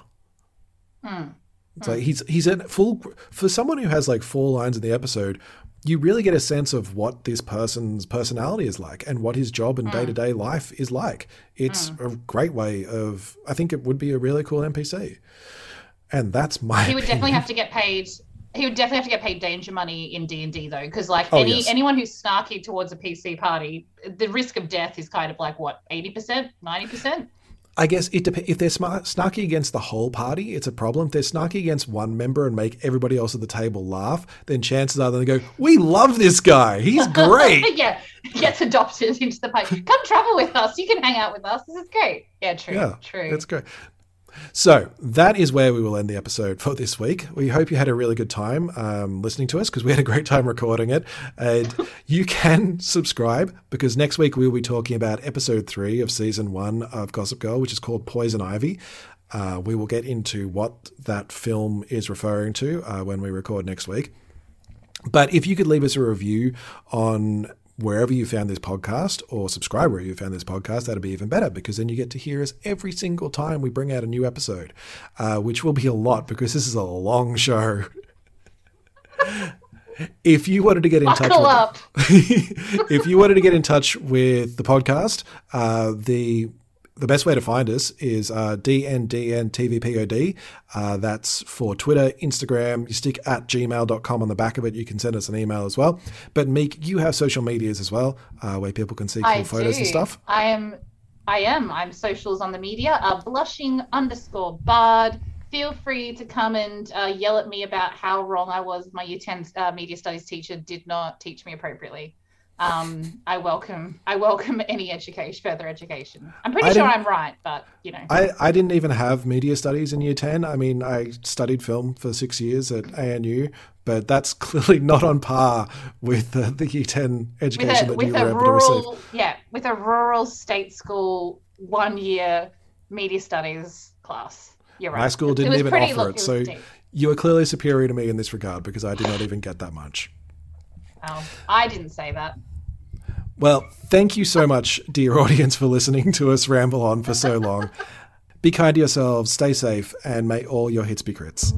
Mm. It's like he's he's in full for someone who has like four lines in the episode. You really get a sense of what this person's personality is like and what his job and day to day life is like. It's hmm. a great way of. I think it would be a really cool NPC, and that's my. He would definitely have to get paid. He would definitely have to get paid danger money in D and D though, because like Oh, any yes. anyone who's snarky towards a PC party, the risk of death is kind of like what eighty percent, ninety percent. I guess it dep- if they're smart, snarky against the whole party, it's a problem. If they're snarky against one member and make everybody else at the table laugh, then chances are they go, "We love this guy. He's great." yeah, gets adopted into the party. Come travel with us. You can hang out with us. This is great. Yeah, true. yeah, true. That's great. So that is where we will end the episode for this week. We hope you had a really good time um, listening to us because we had a great time recording it. And you can subscribe because next week we will be talking about episode three of season one of Gossip Girl, which is called Poison Ivy. Uh, we will get into what that film is referring to uh, when we record next week. But if you could leave us a review on wherever you found this podcast or subscribe where you found this podcast, that'd be even better because then you get to hear us every single time we bring out a new episode, uh, which will be a lot because this is a long show. if you wanted to get in touch with if you wanted to get in touch with the podcast, uh, the the best way to find us is uh, DNDNTVPOD. Uh, that's for Twitter, Instagram. You stick at gmail.com on the back of it. You can send us an email as well. But Meek, you have social medias as well, uh, where people can see cool I photos do. and stuff. I am. I am. I'm socials on the media. Uh, blushing underscore bard. Feel free to come and uh, yell at me about how wrong I was. My year 10 uh, media studies teacher did not teach me appropriately. Um, I welcome. I welcome any education, further education. I'm pretty I sure I'm right, but you know. I, I didn't even have media studies in year 10. I mean, I studied film for six years at ANU, but that's clearly not on par with the, the year 10 with education a that you were able to receive. yeah with a rural state school one year media studies class. You're right. My school didn't even offer look, it. was So deep. you are clearly superior to me in this regard because I did not even get that much. Oh, I didn't say that. Well, thank you so much, dear audience, for listening to us ramble on for so long. Be kind to yourselves, stay safe, and may all your hits be crits.